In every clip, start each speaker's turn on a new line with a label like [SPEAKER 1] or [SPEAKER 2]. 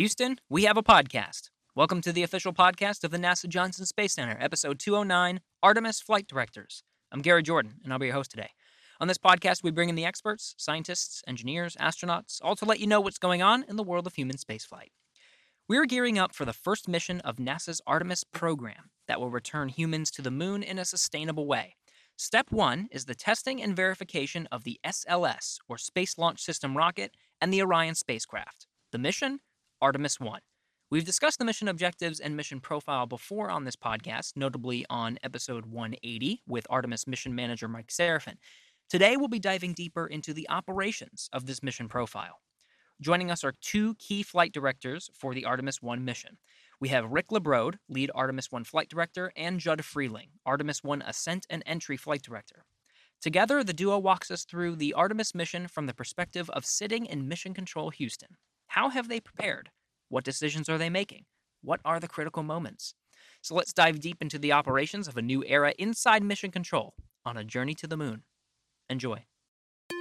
[SPEAKER 1] Houston, we have a podcast. Welcome to the official podcast of the NASA Johnson Space Center, episode 209 Artemis Flight Directors. I'm Gary Jordan, and I'll be your host today. On this podcast, we bring in the experts, scientists, engineers, astronauts, all to let you know what's going on in the world of human spaceflight. We're gearing up for the first mission of NASA's Artemis program that will return humans to the moon in a sustainable way. Step one is the testing and verification of the SLS, or Space Launch System rocket, and the Orion spacecraft. The mission? Artemis 1. We've discussed the mission objectives and mission profile before on this podcast, notably on episode 180 with Artemis mission manager Mike Serafin. Today, we'll be diving deeper into the operations of this mission profile. Joining us are two key flight directors for the Artemis 1 mission. We have Rick LaBrode, lead Artemis 1 flight director, and Judd Frieling, Artemis 1 ascent and entry flight director. Together, the duo walks us through the Artemis mission from the perspective of sitting in Mission Control Houston. How have they prepared? What decisions are they making? What are the critical moments? So let's dive deep into the operations of a new era inside Mission Control on a journey to the moon. Enjoy. T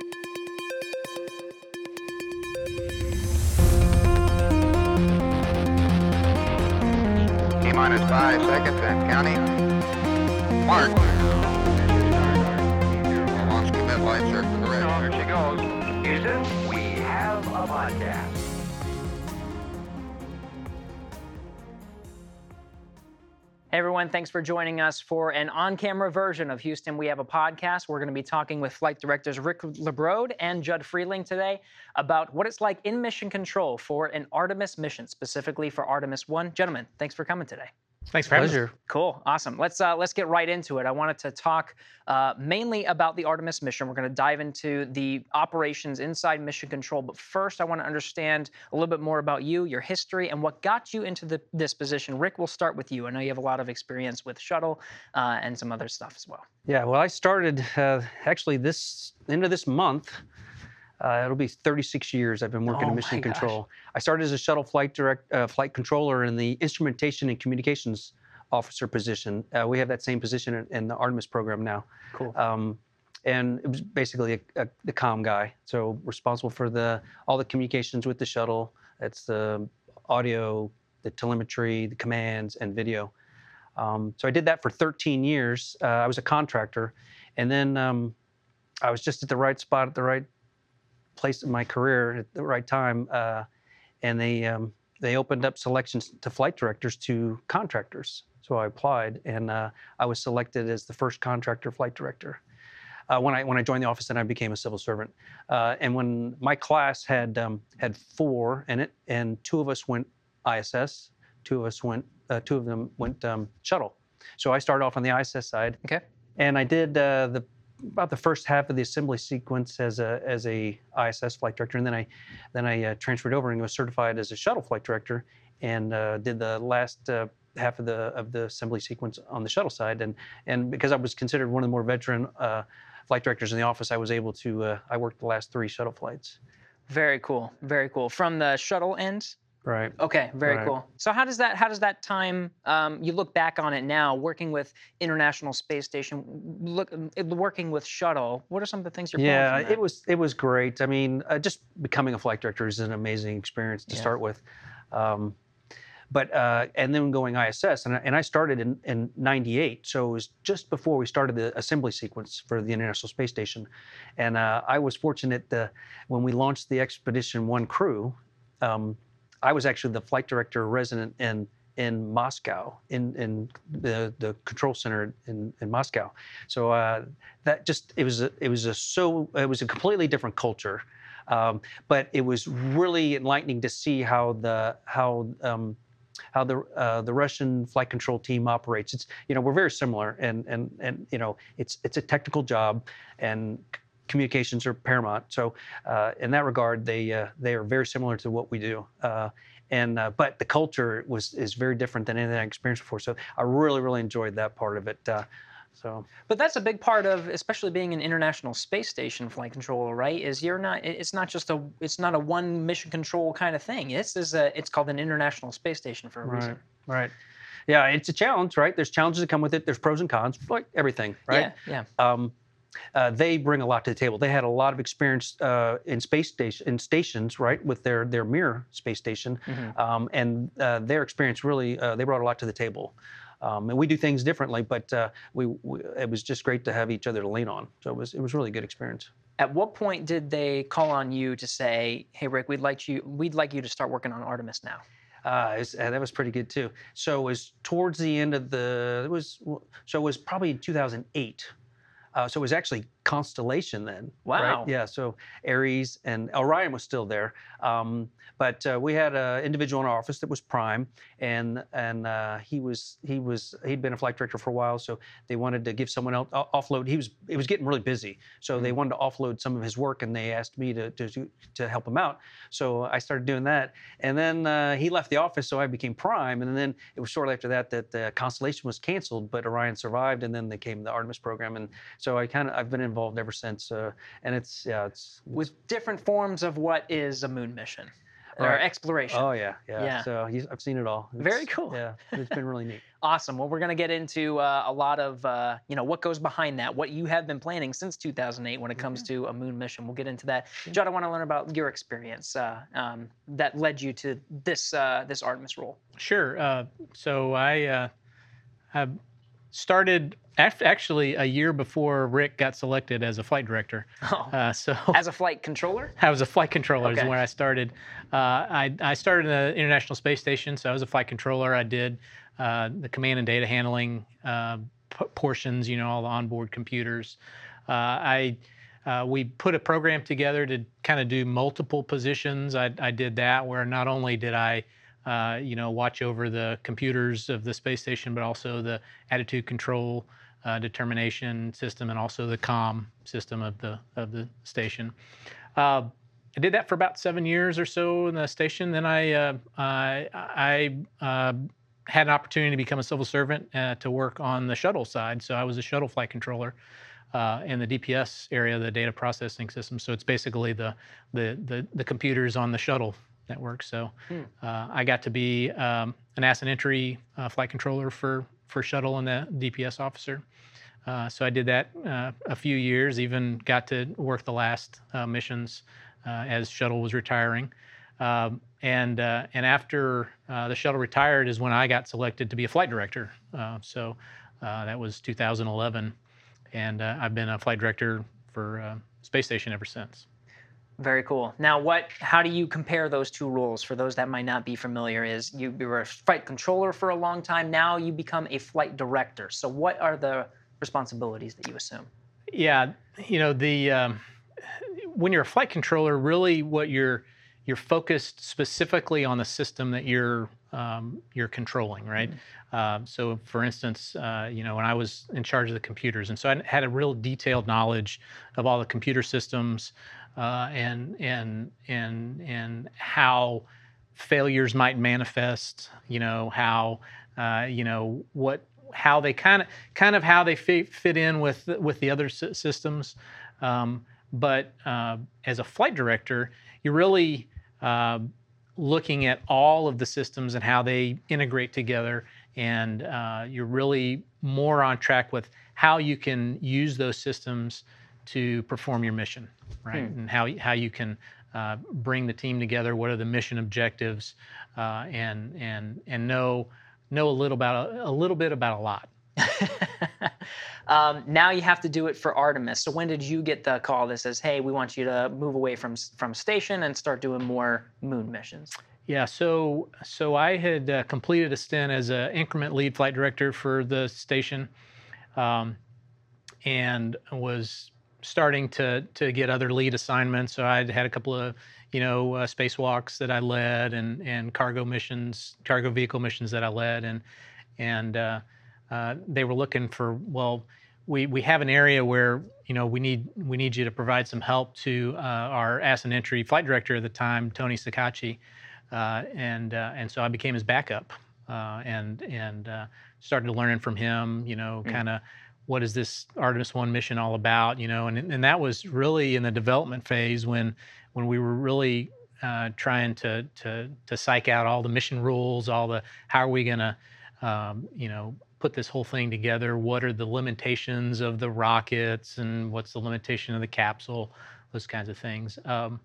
[SPEAKER 2] minus five seconds and counting. Mark. Launch
[SPEAKER 1] commit light circle. Correct. On she goes. Houston, we have a podcast. Hey everyone, thanks for joining us for an on camera version of Houston. We have a podcast. We're going to be talking with flight directors Rick LaBrode and Judd Frieling today about what it's like in mission control for an Artemis mission, specifically for Artemis 1. Gentlemen, thanks for coming today.
[SPEAKER 3] Thanks for Pleasure.
[SPEAKER 1] having us. Cool, awesome. Let's uh, let's get right into it. I wanted to talk uh, mainly about the Artemis mission. We're going to dive into the operations inside Mission Control, but first, I want to understand a little bit more about you, your history, and what got you into the, this position. Rick, we'll start with you. I know you have a lot of experience with shuttle uh, and some other stuff as well.
[SPEAKER 3] Yeah, well, I started uh, actually this end of this month. Uh, it'll be 36 years I've been working oh in mission control. Gosh. I started as a shuttle flight direct uh, flight controller in the instrumentation and communications officer position. Uh, we have that same position in, in, the Artemis program now.
[SPEAKER 1] Cool. Um,
[SPEAKER 3] and it was basically a, a, the com guy, so responsible for the all the communications with the shuttle. That's the audio, the telemetry, the commands, and video. Um, so I did that for 13 years. Uh, I was a contractor, and then um, I was just at the right spot at the right place in my career at the right time, uh, and they um, they opened up selections to flight directors to contractors. So I applied, and uh, I was selected as the first contractor flight director. Uh, when I when I joined the office, and I became a civil servant. Uh, and when my class had um, had four in it, and two of us went ISS, two of us went, uh, two of them went um, shuttle. So I started off on the ISS side.
[SPEAKER 1] Okay.
[SPEAKER 3] And I did uh, the about the first half of the assembly sequence as a as a ISS flight director, and then I then I uh, transferred over and was certified as a shuttle flight director, and uh, did the last. Uh, half of the of the assembly sequence on the shuttle side, and and because I was considered one of the more veteran uh, flight directors in the office, I was able to uh, I worked the last three shuttle flights.
[SPEAKER 1] Very cool, very cool. From the shuttle end
[SPEAKER 3] Right.
[SPEAKER 1] Okay. Very
[SPEAKER 3] right.
[SPEAKER 1] cool. So how does that how does that time um, you look back on it now working with International Space Station, look working with shuttle? What are some of the things you're? Yeah,
[SPEAKER 3] it was it was great. I mean, uh, just becoming a flight director is an amazing experience to yeah. start with. Um, but uh, and then going ISS, and I, and I started in, in '98, so it was just before we started the assembly sequence for the International Space Station, and uh, I was fortunate the when we launched the Expedition One crew, um, I was actually the flight director resident in in Moscow, in in the, the control center in, in Moscow. So uh, that just it was a, it was a so it was a completely different culture, um, but it was really enlightening to see how the how um, how the uh, the Russian flight control team operates. It's you know we're very similar, and and and you know it's it's a technical job, and communications are paramount. So uh, in that regard, they uh, they are very similar to what we do. Uh, and uh, but the culture was is very different than anything I experienced before. So I really really enjoyed that part of it.
[SPEAKER 1] Uh, so, but that's a big part of, especially being an international space station flight controller, right? Is you're not, it's not just a, it's not a one mission control kind of thing. It's is a, it's called an international space station for a
[SPEAKER 3] right,
[SPEAKER 1] reason.
[SPEAKER 3] Right. Yeah, it's a challenge, right? There's challenges that come with it. There's pros and cons, like everything, right?
[SPEAKER 1] Yeah. Yeah. Um,
[SPEAKER 3] uh, they bring a lot to the table. They had a lot of experience uh, in space station in stations, right, with their their Mir space station, mm-hmm. um, and uh, their experience really uh, they brought a lot to the table. Um, and we do things differently, but uh, we, we, it was just great to have each other to lean on. So it was it was really a good experience.
[SPEAKER 1] At what point did they call on you to say, "Hey, Rick, we'd like you we'd like you to start working on Artemis now"?
[SPEAKER 3] Uh, was, uh, that was pretty good too. So it was towards the end of the it was so it was probably 2008 uh, so it was actually constellation then.
[SPEAKER 1] Wow. Right?
[SPEAKER 3] Yeah. So Ares and Orion was still there, um, but uh, we had an individual in our office that was Prime, and and uh, he was he was he'd been a flight director for a while, so they wanted to give someone else offload. He was it was getting really busy, so mm-hmm. they mm. wanted to offload some of his work, and they asked me to to to help him out. So I started doing that, and then uh, he left the office, so I became Prime, and then it was shortly after that that the uh, constellation was canceled, but Orion survived, and then they came the Artemis program and so I kind of I've been involved ever since, uh, and it's yeah, it's
[SPEAKER 1] with different forms of what is a moon mission or uh, right. exploration.
[SPEAKER 3] Oh yeah, yeah. yeah. So I've seen it all.
[SPEAKER 1] It's, Very cool.
[SPEAKER 3] Yeah, it's been really neat.
[SPEAKER 1] awesome. Well, we're going to get into uh, a lot of uh, you know what goes behind that, what you have been planning since 2008 when it comes to a moon mission. We'll get into that. John, I want to learn about your experience uh, um, that led you to this uh, this Artemis role.
[SPEAKER 4] Sure. Uh, so I. I started af- actually a year before Rick got selected as a flight director.
[SPEAKER 1] Oh. Uh, so as a flight controller?
[SPEAKER 4] I was a flight controller okay. is where I started. Uh, I, I started in the International Space Station, so I was a flight controller. I did uh, the command and data handling uh, p- portions, you know, all the onboard computers. Uh, I uh, we put a program together to kind of do multiple positions. I, I did that where not only did I uh, you know, watch over the computers of the space station, but also the attitude control uh, determination system and also the COM system of the of the station. Uh, I did that for about seven years or so in the station. Then I uh, I, I uh, had an opportunity to become a civil servant to work on the shuttle side. So I was a shuttle flight controller. Uh, in the DPS area, the data processing system. So it's basically the, the the the computers on the shuttle network. So hmm. uh, I got to be um, an ascent entry uh, flight controller for for shuttle and the DPS officer. Uh, so I did that uh, a few years. Even got to work the last uh, missions uh, as shuttle was retiring. Um, and and after the shuttle retired is when I got selected to be a flight director. so that was 2011, and I've been a flight director for space station ever since.
[SPEAKER 1] Very cool. Now, what? How do you compare those two roles? For those that might not be familiar, is you, you were a flight controller for a long time. Now you become a flight director. So, what are the responsibilities that you assume?
[SPEAKER 4] Yeah, you know the um, when you're a flight controller, really what you're you're focused specifically on the system that you're um, you're controlling, right? Mm-hmm. Um, so, for instance, uh, you know, when I was in charge of the computers, and so I had a real detailed knowledge of all the computer systems, uh, and and and and how failures might manifest. You know how uh, you know what how they kind of kind of how they fit, fit in with with the other systems. Um, but uh, as a flight director, you're really uh, looking at all of the systems and how they integrate together, and uh, you're really more on track with how you can use those systems to perform your mission, right? Hmm. And how, how you can uh, bring the team together, what are the mission objectives, uh, and, and, and know, know a, little about, a, a little bit about a lot.
[SPEAKER 1] um, now you have to do it for Artemis. So when did you get the call that says, "Hey, we want you to move away from from station and start doing more moon missions"?
[SPEAKER 4] Yeah, so so I had uh, completed a stint as an increment lead flight director for the station, um, and was starting to to get other lead assignments. So I'd had a couple of you know uh, spacewalks that I led and and cargo missions, cargo vehicle missions that I led, and and uh, uh, they were looking for well. We, we have an area where you know we need we need you to provide some help to uh, our ascent entry flight director at the time Tony Ceccacci, uh, and uh, and so I became his backup and and started learning from him you know hmm. kind of mm what is this Artemis One mission all about? You know, and and that was really in the development phase when when we were really uh, trying to to to psych out all the mission rules, all the how are we going to um, you know put this whole thing together? What are the limitations of the rockets, and what's the limitation of the capsule? Those kinds of things. Um,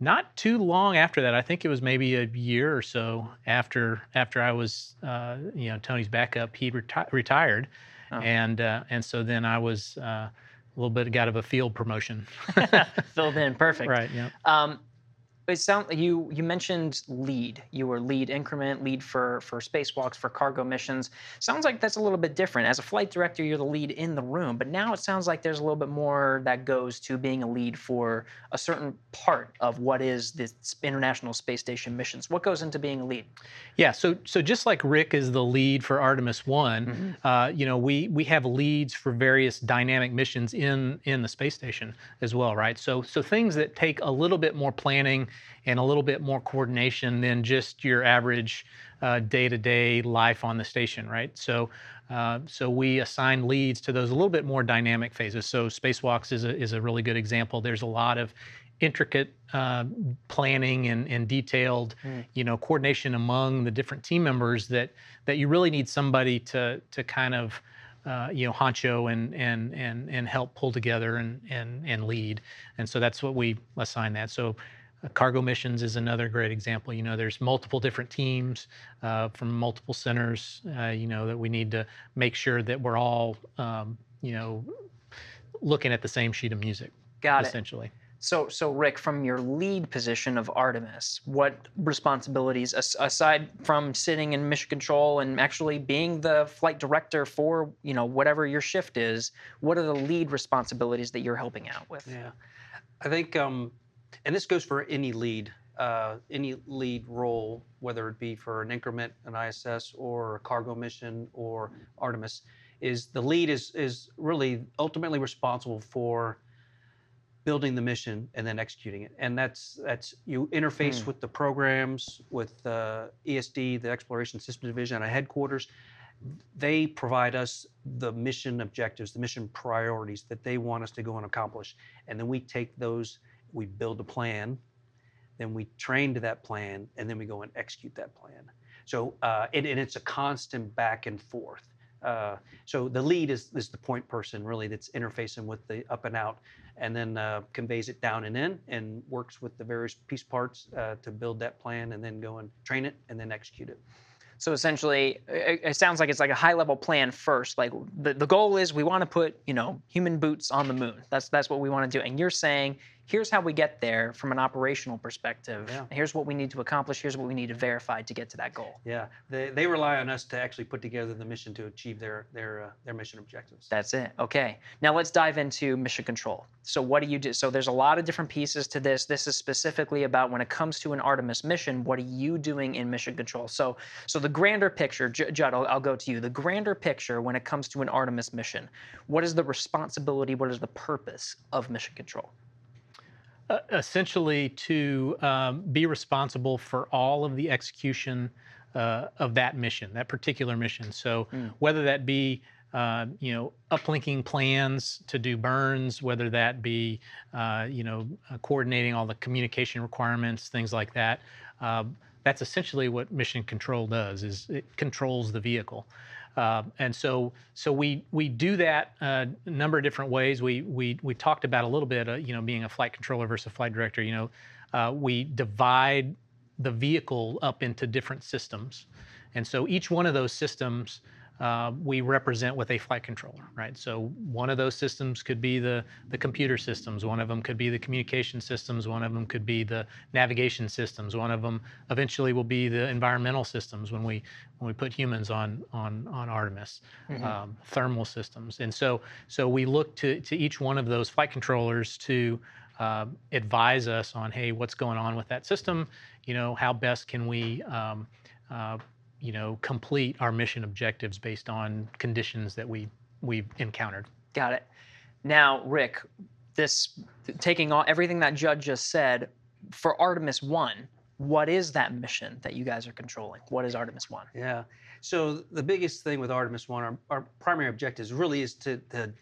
[SPEAKER 4] not too long after that, I think it was maybe a year or so after after I was, uh, you know, Tony's backup. He reti- retired, Oh. And uh, and so then I was uh, a little bit out of a field promotion.
[SPEAKER 1] Filled in, perfect.
[SPEAKER 4] Right. Yeah.
[SPEAKER 1] Um,
[SPEAKER 4] it
[SPEAKER 1] sound you you mentioned lead. You were lead increment, lead for for spacewalks, for cargo missions. Sounds like that's a little bit different. As a flight director, you're the lead in the room, but now it sounds like there's a little bit more that goes to being a lead for a certain part of what is the International Space Station missions. What goes into being a lead?
[SPEAKER 4] Yeah. So so just like Rick is the lead for Artemis One, mm-hmm. uh, you know we we have leads for various dynamic missions in in the space station as well, right? So so things that take a little bit more planning and a little bit more coordination than just your average uh, day-to-day life on the station, right? So, uh, so we assign leads to those a little bit more dynamic phases. So spacewalks is a, is a really good example. There's a lot of intricate uh, planning and, and detailed mm. you know coordination among the different team members that that you really need somebody to to kind of uh, you know honcho and and and and help pull together and and and lead and so that's what we assign that so cargo missions is another great example. You know, there's multiple different teams uh, from multiple centers. Uh, you know that we need to make sure that we're all, um, you know, looking at the same sheet of music.
[SPEAKER 1] Got
[SPEAKER 4] essentially. it. Essentially.
[SPEAKER 1] So, so Rick, from your lead position of Artemis, what responsibilities aside from sitting in mission control and actually being the flight director for you know whatever your shift is, what are the lead responsibilities that you're helping out with?
[SPEAKER 3] Yeah, I think um, and this goes for any lead, uh, any lead role, whether it be for an increment, an ISS, or a cargo mission, or Artemis, is the lead is is really ultimately responsible for building the mission and then executing it. And that's that's you interface mm. with the programs, with uh, ESD, the Exploration Systems Division at headquarters. They provide us the mission objectives, the mission priorities that they want us to go and accomplish, and then we take those we build a plan, then we train to that plan, and then we go and execute that plan. So, uh, and, and, it's a constant back and forth. Uh, so the lead is, is the point person really that's interfacing with the up and out and then uh, conveys it down and in and works with the various piece parts uh, to build that plan and then go and train it and then execute it.
[SPEAKER 1] So essentially, it, sounds like it's like a high level plan first. Like the, the goal is we want to put you know human boots on the moon. That's that's what we want to do. And you're saying here's how we get there from an operational perspective. Yeah. Here's what we need to accomplish. Here's what we need to verify to get to that goal.
[SPEAKER 3] Yeah, they, they rely on us to actually put together the mission to achieve their their uh, their mission objectives.
[SPEAKER 1] That's it. Okay. Now let's dive into mission control. So what do you do? So there's a lot of different pieces to this. This is specifically about when it comes to an Artemis mission. What are you doing in mission control? So so the grander picture, J- Judd, I'll, I'll go to you. The grander picture when it comes to an Artemis mission. What is the responsibility? What is the purpose of mission control?
[SPEAKER 4] Uh, essentially to um, be responsible for all of the execution uh, of that mission, that particular mission. So mm. whether that be uh, you know, uplinking plans to do burns, whether that be, uh, you know, uh, coordinating all the communication requirements, things like that. Um, that's essentially what mission control does: is it controls the vehicle. Uh, and so, so we we do that uh, a number of different ways. We we we talked about a little bit, uh, you know, being a flight controller versus a flight director. You know, uh, we divide the vehicle up into different systems, and so each one of those systems uh, we represent with a flight controller, right? So one of those systems could be the, the computer systems, one of them could be the communication systems, one of them could be the navigation systems, one of them eventually will be the environmental systems when we when we put humans on on on Artemis, mm-hmm. um, thermal systems, and so so we look to to each one of those flight controllers to uh, advise us on hey what's going on with that system, you know how best can we um, uh, you know, complete our mission objectives based on conditions that we we've encountered.
[SPEAKER 1] Got it. Now, Rick, this taking all everything that Judd just said for Artemis One, what is that mission that you guys are controlling? What is Artemis One?
[SPEAKER 3] Yeah. So the biggest thing with Artemis One, our, our primary objective really is to, to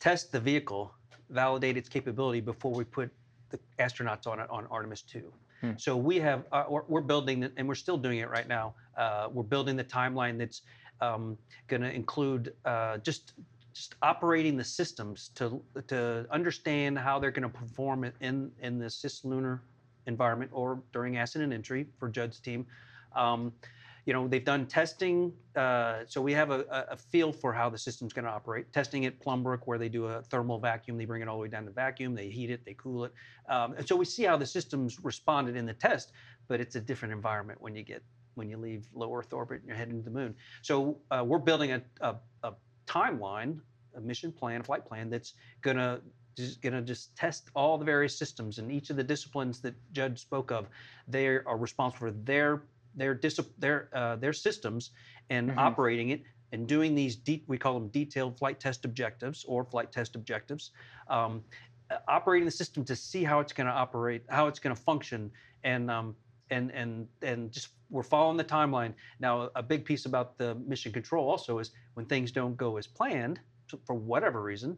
[SPEAKER 3] test the vehicle, validate its capability before we put the astronauts on it on Artemis Two. Hmm. So we have uh, we're, we're building and we're still doing it right now uh, we're building the timeline that's um, going to include uh, just just operating the systems to to understand how they're going to perform in in the cislunar environment or during ascent and entry for Judd's team. Um, you know they've done testing, uh, so we have a, a, feel for how the system's going to operate. Testing at Plum Brook, where they do a thermal vacuum, they bring it all the way down to vacuum, they heat it, they cool it, um, and so we see how the systems responded in the test. But it's a different environment when you get when you leave low Earth orbit and you're heading to the moon. So uh, we're building a, a, a, timeline, a mission plan, a flight plan that's going to just going to just test all the various systems and each of the disciplines that Judd spoke of. They are responsible for their their dis- their uh, their systems and mm-hmm. operating it and doing these we call them detailed flight test objectives or flight test objectives. Um, uh, operating the system to see how it's going to operate, how it's going to function, and um, and and and just we're following the timeline. Now, a big piece about the mission control also is when things don't go as planned, for whatever reason,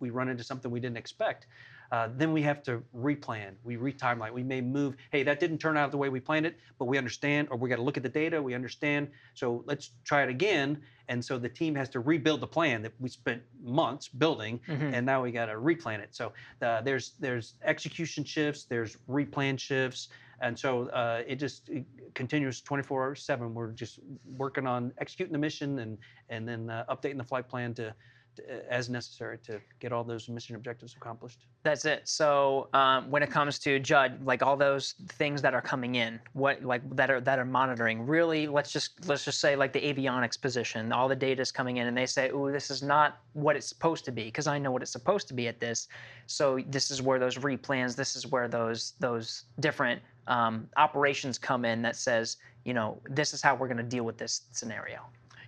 [SPEAKER 3] we run into something we didn't expect. Uh, then we have to replan, we retimeline, we may move. Hey, that didn't turn out the way we planned it, but we understand, or we got to look at the data, we understand. So let's try it again. And so the team has to rebuild the plan that we spent months building, mm-hmm. and now we got to replan it. So uh, there's there's execution shifts, there's replan shifts, and so uh, it just it continues 24 7. We're just working on executing the mission and, and then uh, updating the flight plan to, to, uh, as necessary to get all those mission objectives accomplished.
[SPEAKER 1] That's it. So um, when it comes to Judd, like all those things that are coming in, what like that are that are monitoring, really let's just let's just say like the avionics position, all the data is coming in and they say, oh, this is not what it's supposed to be, because I know what it's supposed to be at this. So this is where those replans, this is where those those different um, operations come in that says, you know, this is how we're going to deal with this scenario.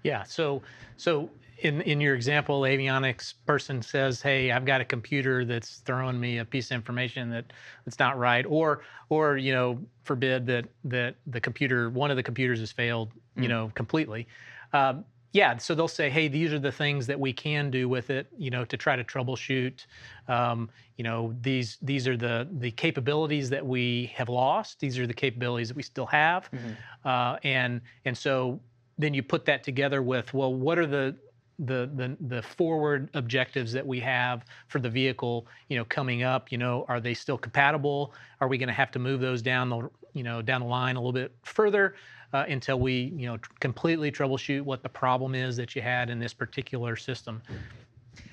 [SPEAKER 4] Yeah. So, so in in your example, avionics person says, "Hey, I've got a computer that's throwing me a piece of information that that's not right," or or you know, forbid that that the computer one of the computers has failed, you mm. know, completely. Um, yeah, so they'll say, hey, these are the things that we can do with it, you know, to try to troubleshoot. Um, you know, these these are the the capabilities that we have lost. These are the capabilities that we still have, mm-hmm. uh, and and so then you put that together with, well, what are the the, the the forward objectives that we have for the vehicle, you know, coming up, you know, are they still compatible? Are we going to have to move those down the you know down the line a little bit further? uh, until we, you know, tr- completely troubleshoot what the problem is that you had in this particular system.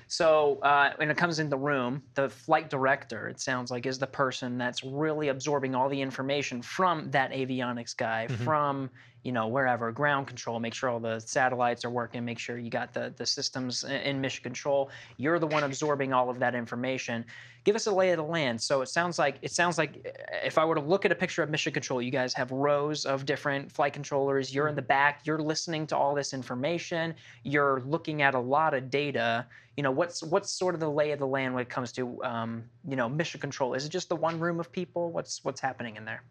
[SPEAKER 1] So uh, when it comes in the room, the flight director, it sounds like, is the person that's really absorbing all the information from that avionics guy, mm-hmm. from you know, wherever, ground control, make sure all the satellites are working, make sure you got the, the systems in mission control. You're the one absorbing all of that information. Give us a lay of the land. So it sounds like it sounds like eh, if I were to look at a picture of mission control, you guys have rows of different flight controllers. You're in the mm-hmm. back, you're listening to all this information, you're looking at a lot of data. You know, what's what's sort of the lay of the land when it comes to um, you know, mission control? Is it just the one room of people? What's what's happening in there?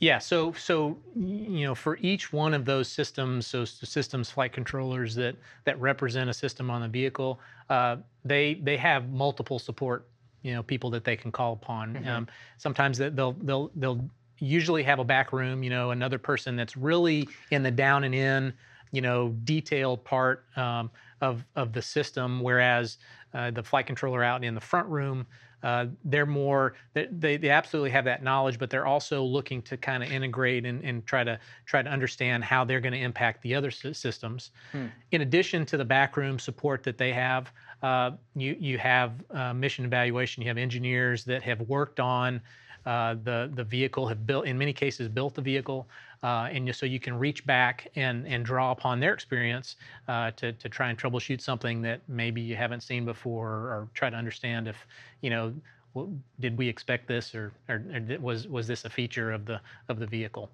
[SPEAKER 4] Yeah, so so you know for each one of those systems, so systems flight controllers that that represent a system on the vehicle, uh, they they have multiple support you know people that they can call upon. Mm-hmm. Um, sometimes they'll they'll they'll usually have a back room, you know, another person that's really in the down and in, you know, detailed part. Um, of, of the system, whereas uh, the flight controller out in the front room, uh, they're more they, they absolutely have that knowledge, but they're also looking to kind of integrate and, and try to try to understand how they're going to impact the other systems. Hmm. In addition to the backroom support that they have, uh, you you have uh, mission evaluation. You have engineers that have worked on uh, the the vehicle, have built in many cases built the vehicle, uh, and so you can reach back and and draw upon their experience uh, to to try and troubleshoot something that maybe you haven't seen before, or try to understand if you know. Well, did we expect this, or, or, or was was this a feature of the of the vehicle?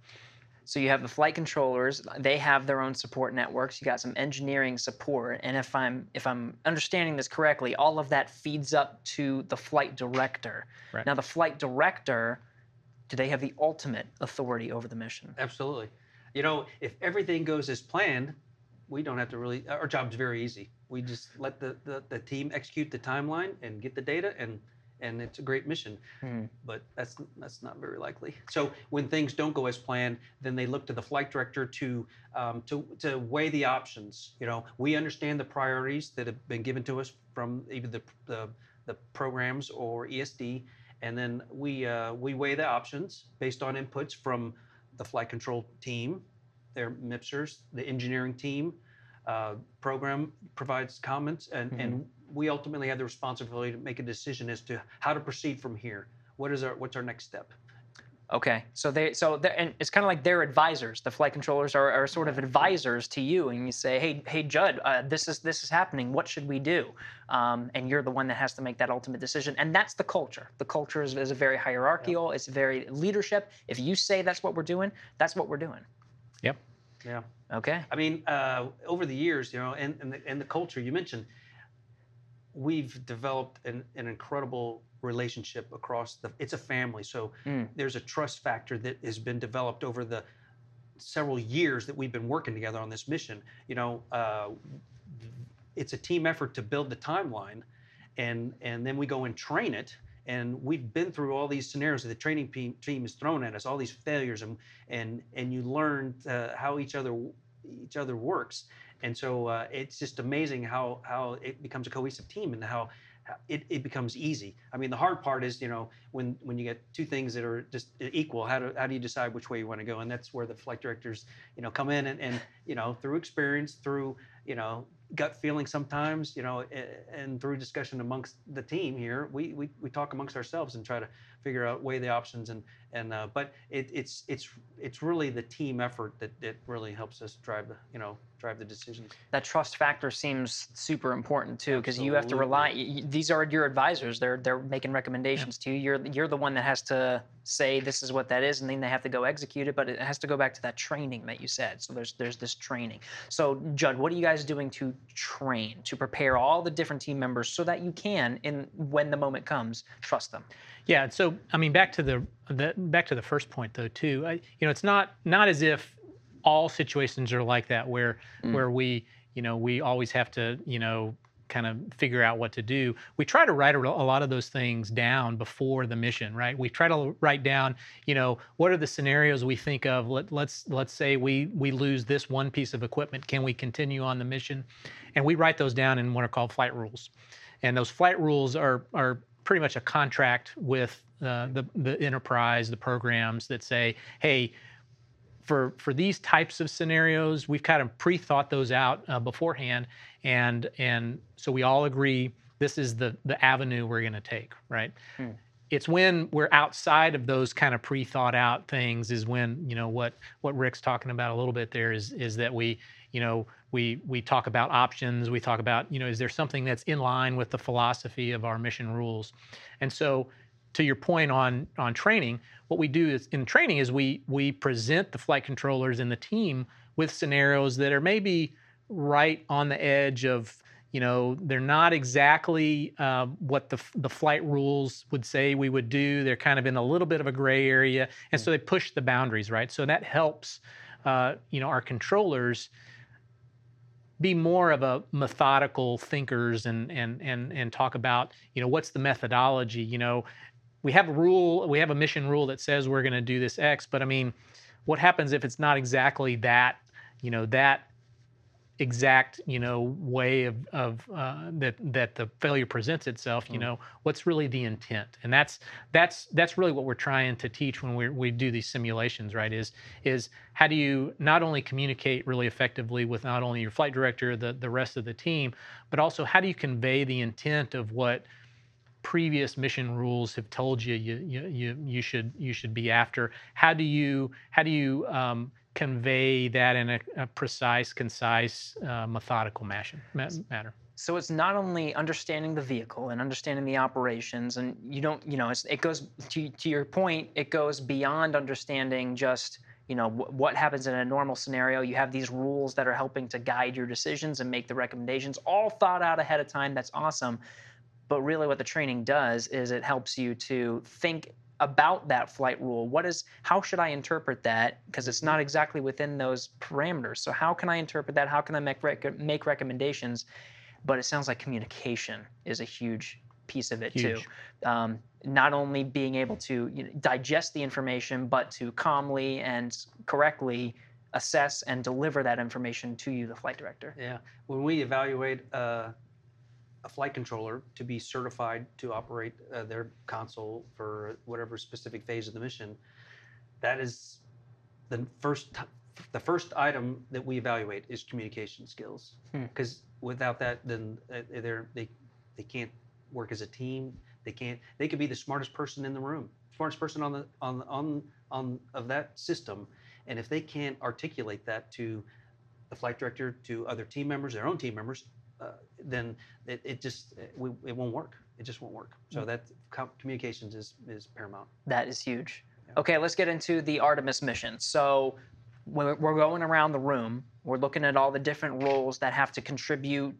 [SPEAKER 1] So you have the flight controllers; uh, they have their own support networks. You got some engineering support, and if I'm if I'm understanding this correctly, all of that feeds up to the flight director. Right. Now, the flight director, do they have the ultimate authority over the mission?
[SPEAKER 3] Absolutely. You know, if everything goes as planned, we don't have to really. Our job's very easy. We just let the the, the team execute the timeline and get the data and and it's a great mission. Mm. But that's that's not very likely. So when things don't go as planned, then they look to the flight director to um, to to weigh the options. You know, we understand the priorities that have been given to us from either the the, the programs or ESD, and then we uh, we weigh the options based on inputs from the flight control team, their MIPSers, the engineering team. Uh, program provides comments and, mm-hmm. and hmm we ultimately have the responsibility to make a decision as to how to proceed from here. What is our what's our next step?
[SPEAKER 1] Okay, so they so and it's kind of like they're advisors. The flight controllers are, are sort of advisors to you, and you say, "Hey, hey, Judd, uh, this is this is happening. What should we do?" Um, and you're the one that has to make that ultimate decision. And that's the culture. The culture is, is a very hierarchical. Yep. It's very leadership. If you say that's what we're doing, that's what we're doing.
[SPEAKER 4] Yep.
[SPEAKER 3] Yeah.
[SPEAKER 1] Okay.
[SPEAKER 3] I mean, uh, over the years, you know, and and the, and the culture you mentioned we've developed an, an incredible relationship across the it's a family so mm. there's a trust factor that has been developed over the several years that we've been working together on this mission you know uh, it's a team effort to build the timeline and and then we go and train it and we've been through all these scenarios that the training team has thrown at us all these failures and and and you learn uh, how each other each other works and so uh, it's just amazing how how it becomes a cohesive team and how it, it, becomes easy. I mean, the hard part is, you know, when, when you get two things that are just equal, how do, how do you decide which way you want to go? And that's where the flight directors, you know, come in and, and you know, through experience, through, you know, gut feeling sometimes, you know, and, and through discussion amongst the team here, we, we, we talk amongst ourselves and try to figure out weigh the options and and uh, but it, it's it's it's really the team effort that that really helps us drive the you know drive the decisions.
[SPEAKER 1] That trust factor seems super important too because you have to rely. You, these are your advisors. They're they're making recommendations yeah. to you. You're you're the one that has to say this is what that is, and then they have to go execute it. But it has to go back to that training that you said. So there's there's this training. So Judd, what are you guys doing to train to prepare all the different team members so that you can, in when the moment comes, trust them?
[SPEAKER 4] Yeah. So I mean, back to the, the back to the first point though too. I, you know, it's not not as if all situations are like that where mm. where we you know we always have to you know kind of figure out what to do. We try to write a, lot of those things down before the mission, right? We try to write down, you know, what are the scenarios we think of? Let, us let's, let's say we we lose this one piece of equipment. Can we continue on the mission? And we write those down in what are called flight rules. And those flight rules are are pretty much a contract with uh, the, the enterprise, the programs that say, hey, for, for these types of scenarios, we've kind of pre-thought those out uh, beforehand, and and so we all agree this is the the avenue we're going to take, right? Hmm. It's when we're outside of those kind of pre-thought out things is when you know what what Rick's talking about a little bit there is is that we you know we we talk about options we talk about you know is there something that's in line with the philosophy of our mission rules and so to your point on on training what we do is in training is we we present the flight controllers and the team with scenarios that are maybe right on the edge of you know they're not exactly uh, what the, the flight rules would say we would do they're kind of in a little bit of a gray area and hmm. so they push the boundaries right so that helps uh, you know our controllers be more of a methodical thinkers and and and and talk about you know what's the methodology you know we have a rule we have a mission rule that says we're going to do this x but i mean what happens if it's not exactly that you know that exact you know way of, of uh, that that the failure presents itself you mm. know what's really the intent and that's that's that's really what we're trying to teach when we we do these simulations right is is how do you not only communicate really effectively with not only your flight director the the rest of the team but also how do you convey the intent of what previous mission rules have told you you you, you, you should you should be after how do you how do you um, convey that in a, a precise, concise, uh, methodical manner. ma-
[SPEAKER 1] So it's not only understanding the vehicle and understanding the operations, and you don't, you know, it goes to, to your point. It goes beyond understanding just you know w- what happens in a normal scenario you have these rules that are helping to guide your decisions and make the recommendations all thought out ahead of time that's awesome but really what the training does is it helps you to think about that flight rule what is how should i interpret that because it's not mm-hmm. exactly within those parameters so how can i interpret that how can i make rec- make recommendations but it sounds like communication is a huge piece of it huge. too um, not only being able to you know, digest the information but to calmly and correctly assess and deliver that information to you the flight director
[SPEAKER 3] yeah when we evaluate uh a flight controller to be certified to operate uh, their console for whatever specific phase of the mission. That is the first t- the first item that we evaluate is communication skills because hmm. without that then uh, they're they they can't work as a team they can't they could be the smartest person in the room smartest person on the on on on of that system and if they can't articulate that to the flight director to other team members their own team members uh, then it, it just it, uh, we, it, won't work. It just won't work. So mm. that communications is is paramount.
[SPEAKER 1] That is huge. Yeah. Okay, let's get into the Artemis mission. So we're going around the room, we're looking at all the different roles that have to contribute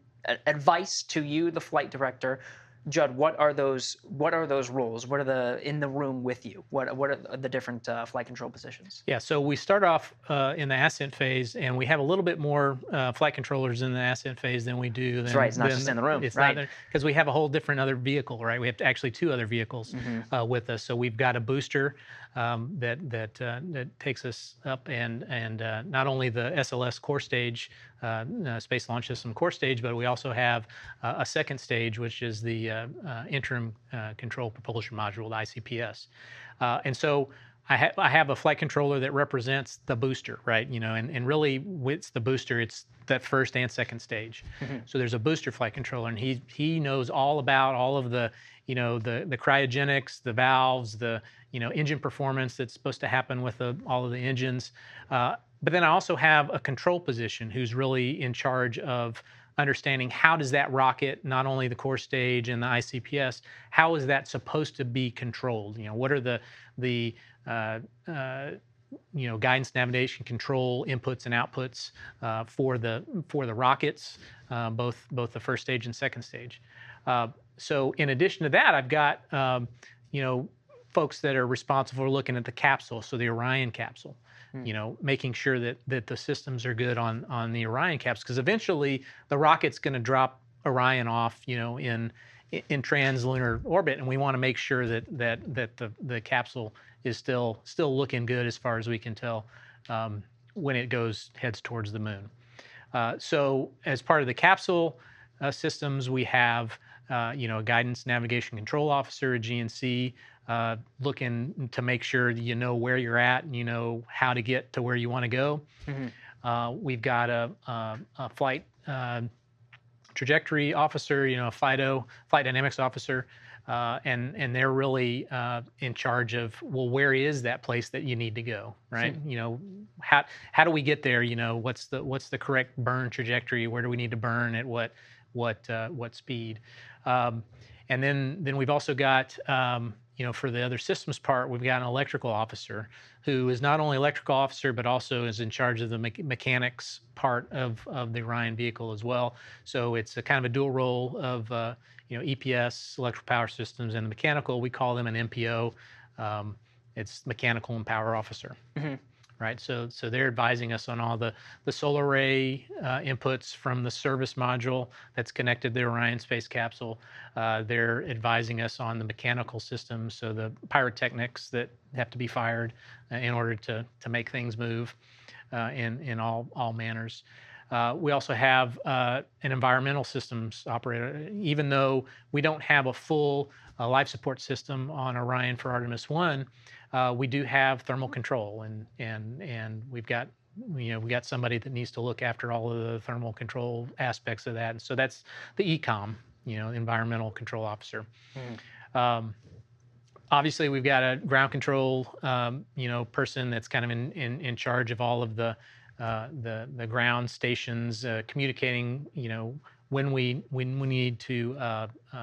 [SPEAKER 1] advice to you, the flight director. Judd, what are those? What are those roles? What are the in the room with you? What what are the different uh, flight control positions?
[SPEAKER 4] Yeah, so we start off uh, in the ascent phase, and we have a little bit more uh, flight controllers in the ascent phase than we do. Than,
[SPEAKER 1] That's right. It's not just in the room. It's right.
[SPEAKER 4] because we have a whole different other vehicle, right? We have actually two other vehicles mm-hmm. Uh, with us. So we've got a booster um, that that uh, that takes us up and and uh, not only the SLS core stage, uh, uh, Space Launch System core stage, but we also have uh, a second stage, which is the uh, interim control propulsion module, the ICPS, and so. I, ha- I, have a flight controller that represents the booster, right? You know, and, and really, it's the booster. It's that first and second stage. Mm-hmm. So there's a booster flight controller, and he he knows all about all of the, you know, the the cryogenics, the valves, the you know, engine performance that's supposed to happen with the, uh, all of the engines. Uh, but then I also have a control position who's really in charge of understanding how does that rocket, not only the core stage and the ICPS, how is that supposed to be controlled? You know, what are the the uh, uh, you know guidance navigation control inputs and outputs uh, for the for the rockets, uh, both both the first stage and second stage. Uh, so in addition to that, I've got um, you know folks that are responsible for looking at the capsule, so the Orion capsule. Mm. You know, making sure that that the systems are good on on the Orion caps, because eventually the rocket's going to drop Orion off. You know, in in translunar orbit, and we want to make sure that that that the the capsule is still still looking good as far as we can tell um, when it goes heads towards the moon. Uh, so as part of the capsule uh, systems, we have uh, you know a guidance navigation control officer, a GNC, uh, looking to make sure you know where you're at and you know how to get to where you want to go. Mm-hmm. Uh, we've got a, a, a flight uh, trajectory officer, you know, FIDO, flight dynamics officer, uh, and and they're really uh, in charge of well, where is that place that you need to go, right? Mm-hmm. You know, how how do we get there? You know, what's the what's the correct burn trajectory? Where do we need to burn at what what uh, what speed? Um, and then then we've also got um, you know for the other systems part, we've got an electrical officer who is not only electrical officer but also is in charge of the me- mechanics part of of the Orion vehicle as well. So it's a kind of a dual role of uh, you know EPS, electrical power systems, and the mechanical. We call them an MPO. Um, it's mechanical and power officer. Mm-hmm right? So, so they're advising us on all the, the solar array uh, inputs from the service module that's connected to the Orion space capsule. Uh, they're advising us on the mechanical systems, so the pyrotechnics that have to be fired uh, in order to, to make things move uh, in, in all, all manners. Uh, we also have uh, an environmental systems operator. Even though we don't have a full uh, life support system on Orion for Artemis 1, uh, we do have thermal control, and and and we've got you know we got somebody that needs to look after all of the thermal control aspects of that. And so that's the ecom, you know, environmental control officer. Mm. Um, obviously, we've got a ground control, um, you know, person that's kind of in in, in charge of all of the uh, the the ground stations, uh, communicating, you know, when we when we need to uh, uh,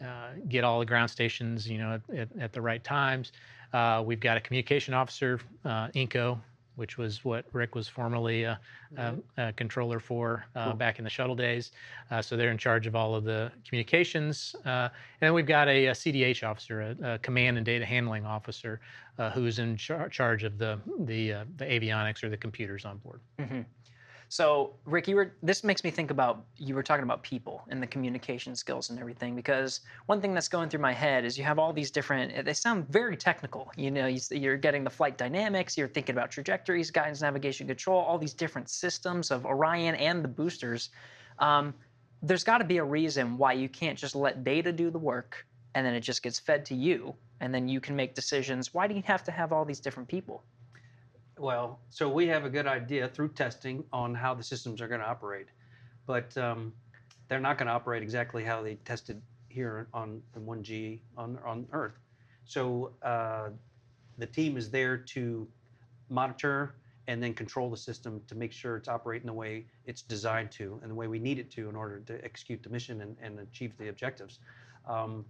[SPEAKER 4] uh get all the ground stations, you know, at, at, at the right times. Uh, we've got a communication officer, uh, INCO, which was what Rick was formerly uh, a, a, mm-hmm. a controller for uh, cool. back in the shuttle days. Uh, so they're in charge of all of the communications. Uh, and we've got a, a CDH officer, a, command and data handling officer, uh, who's in char- charge of the the, uh, the avionics or the computers on board.
[SPEAKER 1] Mm-hmm. So, Rick, you were this makes me think about you were talking about people and the communication skills and everything because one thing that's going through my head is you have all these different. They sound very technical. You know, you're getting the flight dynamics, you're thinking about trajectories, guidance, navigation, control, all these different systems of Orion and the boosters. Um, there's got to be a reason why you can't just let data do the work and then it just gets fed to you and then you can make decisions. Why do you have to have all these different people?
[SPEAKER 3] well, so we have a good idea through testing on how the systems are going to operate, but um, they're not going to operate exactly how they tested here on, the 1G on, on Earth. So uh, the team is there to monitor and then control the system to make sure it's operating the way it's designed to and the way we need it to in order to execute the mission and, and achieve the objectives. Um,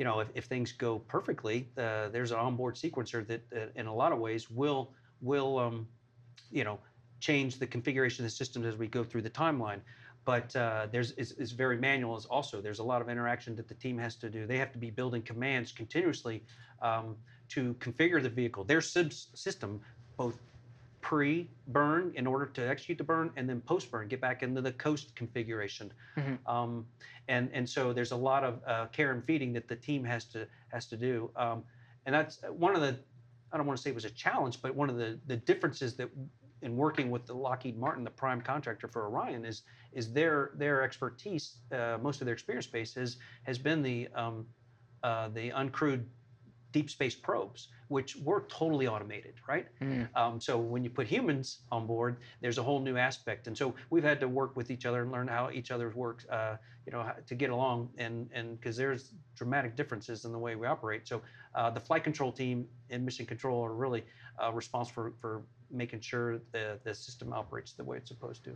[SPEAKER 3] you know, if, if things go perfectly, uh, there's an onboard sequencer that, uh, in a lot of ways, will will um, you know change the configuration of the systems as we go through the timeline. But uh, there's it's, it's, very manual. also there's a lot of interaction that the team has to do. They have to be building commands continuously um, to configure the vehicle. Their system, both pre burn in order to execute the burn and then post burn, get back into the coast configuration. Mm-hmm. Um, and, and so there's a lot of uh, care and feeding that the team has to, has to do. Um, and that's one of the, I don't want to say it was a challenge, but one of the, the differences that in working with the Lockheed Martin, the prime contractor for Orion, is is their their expertise. Uh, most of their experience base has has been the um, uh, the uncrewed deep space probes, which were totally automated, right? Mm. Um, so when you put humans on board, there's a whole new aspect, and so we've had to work with each other and learn how each other works, uh, you know, to get along, and and because there's dramatic differences in the way we operate. So uh, the flight control team and mission control are really uh, responsible for, for making sure the, the system operates the way it's supposed to.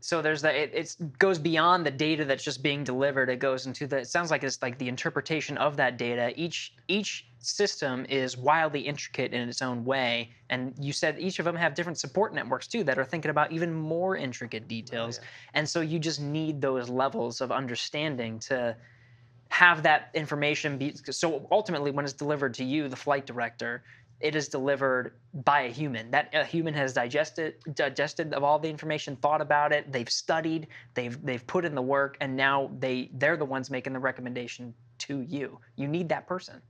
[SPEAKER 1] So there's that it it's, goes beyond the data that's just being delivered. It goes into the it sounds like it's like the interpretation of that data. Each each system is wildly intricate in its own way, and you said each of them have different support networks too that are thinking about even more intricate details. Oh, yeah. And so you just need those levels of understanding to have that information be so ultimately when it's delivered to you the flight director it is delivered by a human. That a human has digested digested of all the information, thought about it, they've studied, they've they've put in the work, and now they they're the ones making the recommendation to you. You need that person.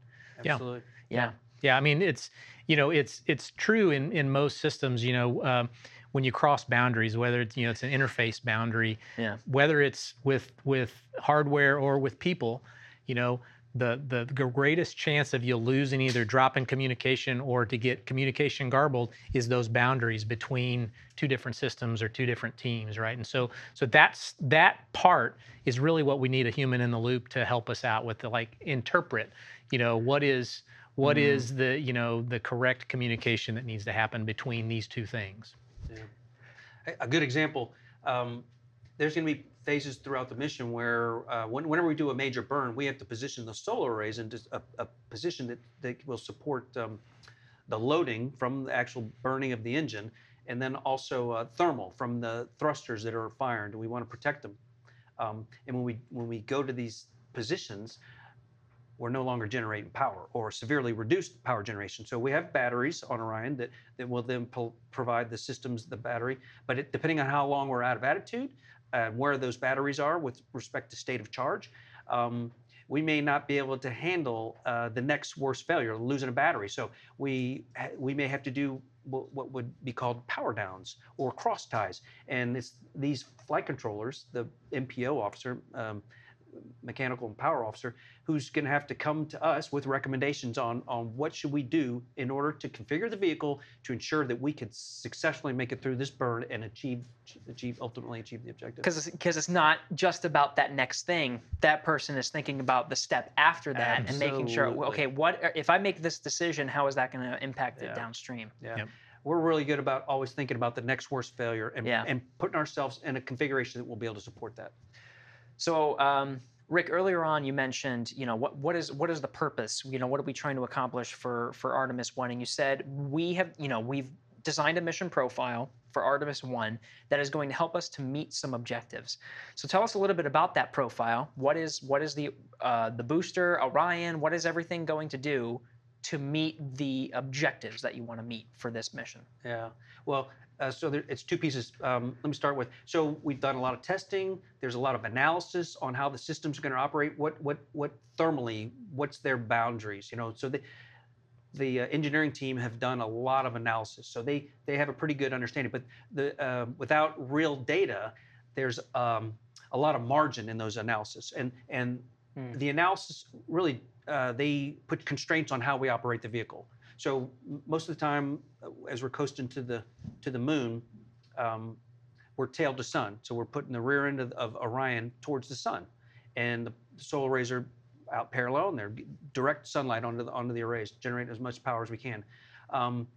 [SPEAKER 3] Absolutely.
[SPEAKER 1] Yeah. yeah.
[SPEAKER 4] Yeah, I mean it's you know it's it's true in in most systems. You know, um, when you cross boundaries, whether it's you know it's an interface boundary, yeah. whether it's with with hardware or with people, you know, the, the greatest chance of you losing either dropping communication or to get communication garbled is those boundaries between two different systems or two different teams, right? And so so that's that part is really what we need a human in the loop to help us out with to like interpret, you know, what is what mm. is the you know the correct communication that needs to happen between these two things.
[SPEAKER 3] Yeah. A good example. Um, there's going to be phases throughout the mission where uh, when, whenever we do a major burn, we have to position the solar arrays in a, a position that, that will support um, the loading from the actual burning of the engine, and then also uh, thermal from the thrusters that are fired. We want to protect them. Um, and when we when we go to these positions, we're no longer generating power or severely reduced power generation. So we have batteries on Orion that, that will then po- provide the systems the battery. But it, depending on how long we're out of attitude, and uh, where those batteries are with respect to state of charge, um, we may not be able to handle uh, the next worst failure, losing a battery. So we we may have to do what would be called power downs or cross ties, and it's these flight controllers, the MPO officer. Um, mechanical and power officer who's going to have to come to us with recommendations on on what should we do in order to configure the vehicle to ensure that we could successfully make it through this burn and achieve achieve ultimately achieve the objective
[SPEAKER 1] because because it's, it's not just about that next thing that person is thinking about the step after that Absolutely. and making sure okay what if i make this decision how is that going to impact yeah. it downstream
[SPEAKER 3] yeah yep we're really good about always thinking about the next worst failure and, yeah. and putting ourselves in a configuration that will be able to support that.
[SPEAKER 1] So, um, Rick, earlier on you mentioned, you know, what what is what is the purpose? You know, what are we trying to accomplish for for Artemis One? And you said we have, you know, we've designed a mission profile for Artemis One that is going to help us to meet some objectives. So tell us a little bit about that profile. What is what is the uh, the booster Orion? What is everything going to do to meet the objectives that you want to meet for this mission?
[SPEAKER 3] Yeah. Well, uh, so there, it's two pieces. Um, let me start with. So we've done a lot of testing. There's a lot of analysis on how the systems are going to operate. What what what thermally? What's their boundaries? You know. So the the uh, engineering team have done a lot of analysis. So they they have a pretty good understanding. But the uh, without real data, there's um, a lot of margin in those analysis. And and hmm. the analysis really uh, they put constraints on how we operate the vehicle. So most of the time, as we're coasting to the to the moon, um, we're tail to sun. So we're putting the rear end of, of Orion towards the sun, and the solar rays are out parallel, and they're direct sunlight onto the onto the arrays, generating as much power as we can. Um,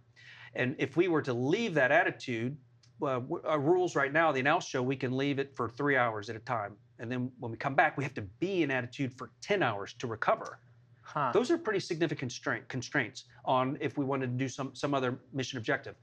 [SPEAKER 3] and if we were to leave that attitude, uh, our rules right now, the analysis show we can leave it for three hours at a time. And then when we come back, we have to be in attitude for 10 hours to recover. Huh. Those are pretty significant constraint, constraints on if we wanted to do some, some other mission objective.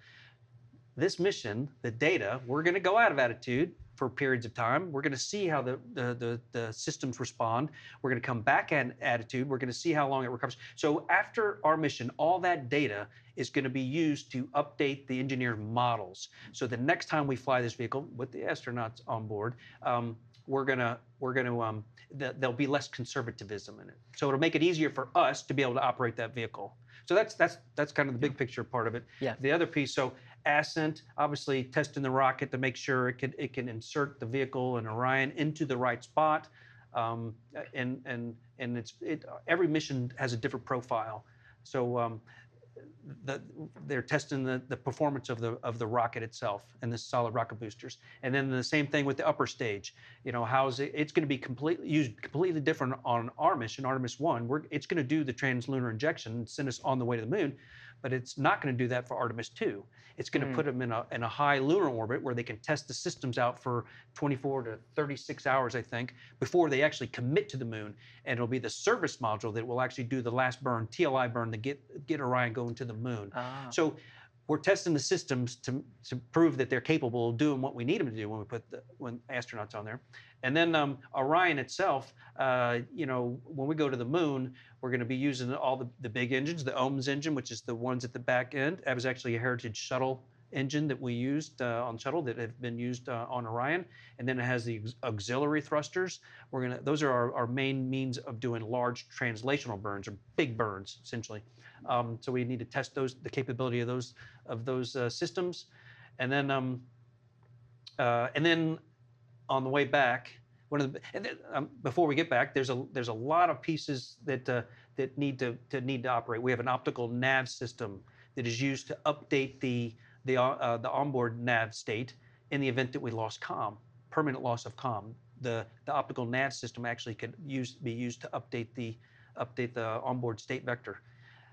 [SPEAKER 3] This mission, the data, we're going to go out of attitude for periods of time. We're going to see how the, the, the, the systems respond. We're going to come back at attitude. We're going to see how long it recovers. So after our mission, all that data is going to be used to update the engineer's models. So the next time we fly this vehicle with the astronauts on board, um, we're going to we're going to um, the, there'll be less conservatism in it. So it'll make it easier for us to be able to operate that vehicle. So that's that's that's kind of the big picture part of it. Yeah. The other piece, so Ascent, obviously testing the rocket to make sure it can it can insert the vehicle and Orion into the right spot, um, and and and it's it every mission has a different profile. So um, the, they're testing the, the performance of the of the rocket itself and the solid rocket boosters. And then the same thing with the upper stage. You know, how's it, it's going to be completely used completely different on Artemis and Artemis One. We're, it's going to do the translunar injection and send us on the way to the moon but it's not going to do that for Artemis 2. It's going to mm. put them in a, in a high lunar orbit where they can test the systems out for 24 to 36 hours, I think, before they actually commit to the moon. And it'll be the service module that will actually do the last burn, TLI burn, to get, get Orion going to the moon. Ah. So we're testing the systems to, to prove that they're capable of doing what we need them to do when we put the, when astronauts on there. And then um, Orion itself, uh, you know, when we go to the moon, we're going to be using all the, the big engines, the OMS engine, which is the ones at the back end. That was actually a Heritage shuttle engine that we used uh, on shuttle that have been used uh, on Orion, and then it has the auxiliary thrusters. We're gonna; those are our, our main means of doing large translational burns or big burns, essentially. Um, so we need to test those, the capability of those of those uh, systems, and then um, uh, and then on the way back, one of the then, um, before we get back, there's a there's a lot of pieces that uh, that need to, to need to operate. We have an optical nav system that is used to update the the, uh, uh, the onboard nav state in the event that we lost COM, permanent loss of COM. The, the optical nav system actually could use, be used to update the, update the onboard state vector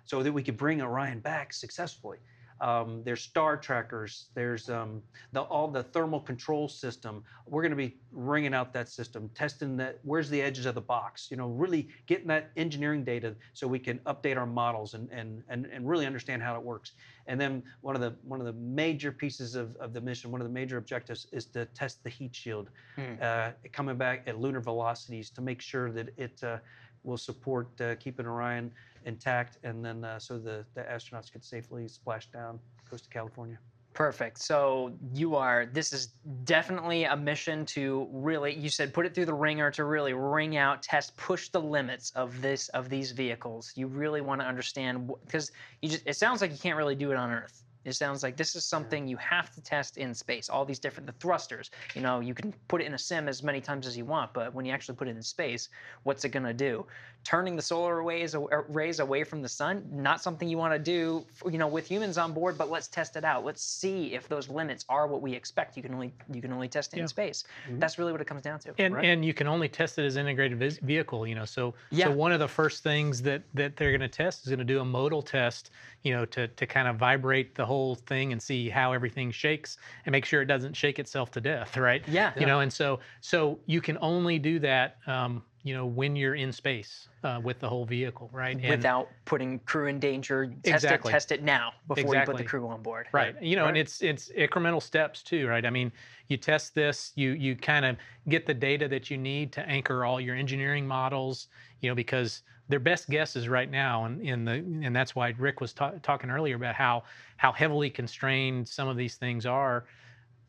[SPEAKER 3] so that we could bring Orion back successfully. Um, there's star trackers. There's um, the, all the thermal control system. We're going to be ringing out that system, testing that. Where's the edges of the box? You know, really getting that engineering data so we can update our models and and and, and really understand how it works. And then one of the one of the major pieces of, of the mission, one of the major objectives, is to test the heat shield, mm. uh, coming back at lunar velocities to make sure that it uh, will support uh, keeping Orion intact, and then uh, so the, the astronauts could safely splash down coast of California.
[SPEAKER 1] Perfect. So you are. This is definitely a mission to really. You said put it through the ringer to really ring out, test, push the limits of this of these vehicles. You really want to understand because you just. It sounds like you can't really do it on Earth. It sounds like this is something you have to test in space. All these different the thrusters. You know, you can put it in a sim as many times as you want, but when you actually put it in space, what's it gonna do? Turning the solar rays rays away from the sun, not something you want to do. You know, with humans on board, but let's test it out. Let's see if those limits are what we expect. You can only you can only test it yeah. in space. Mm-hmm. That's really what it comes down to.
[SPEAKER 4] And right? and you can only test it as integrated vehicle. You know, so yeah. so one of the first things that that they're gonna test is gonna do a modal test. You know, to to kind of vibrate the whole thing and see how everything shakes and make sure it doesn't shake itself to death, right?
[SPEAKER 1] Yeah. You
[SPEAKER 4] know, and so so you can only do that. Um, you know, when you're in space uh, with the whole vehicle, right? And
[SPEAKER 1] Without putting crew in danger, test exactly. it, test it now before exactly. you put the crew on board.
[SPEAKER 4] Right. right. You know, right. and it's it's incremental steps too, right? I mean, you test this, you you kind of get the data that you need to anchor all your engineering models, you know, because their best guesses right now, and in the and that's why Rick was ta- talking earlier about how how heavily constrained some of these things are.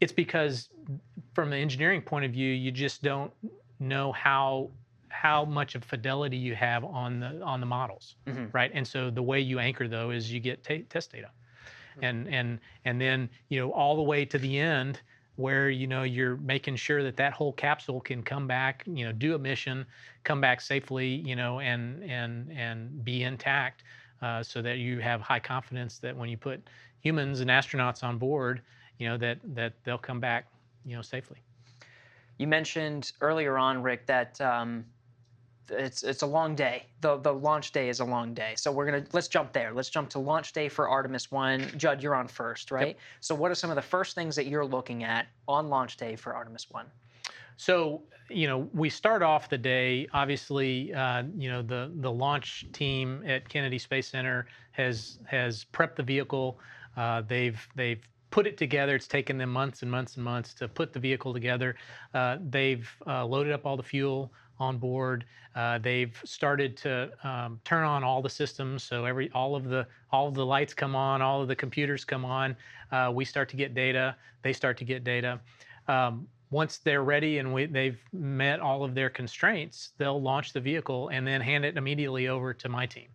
[SPEAKER 4] It's because from the engineering point of view, you just don't know how how much of fidelity you have on the on the models, mm-hmm. right? And so the way you anchor though is you get t- test data, mm-hmm. and and and then you know all the way to the end where you know you're making sure that that whole capsule can come back you know do a mission come back safely you know and and and be intact uh, so that you have high confidence that when you put humans and astronauts on board you know that that they'll come back you know safely
[SPEAKER 1] you mentioned earlier on rick that um, it's it's a long day. The the launch day is a long day. So we're gonna let's jump there. Let's jump to launch day for Artemis One. Judd, you're on first, right? Yep. So what are some of the first things that you're looking at on launch day for Artemis One?
[SPEAKER 4] So you know we start off the day. Obviously, uh, you know the the launch team at Kennedy Space Center has has prepped the vehicle. Uh, they've they've put it together. It's taken them months and months and months to put the vehicle together. Uh, they've uh, loaded up all the fuel, on board. Uh, they've started to um, turn on all the systems, so every all of the all of the lights come on, all of the computers come on. Uh, we start to get data. They start to get data. Um, once they're ready and we, they've met all of their constraints, they'll launch the vehicle and then hand it immediately over to my team.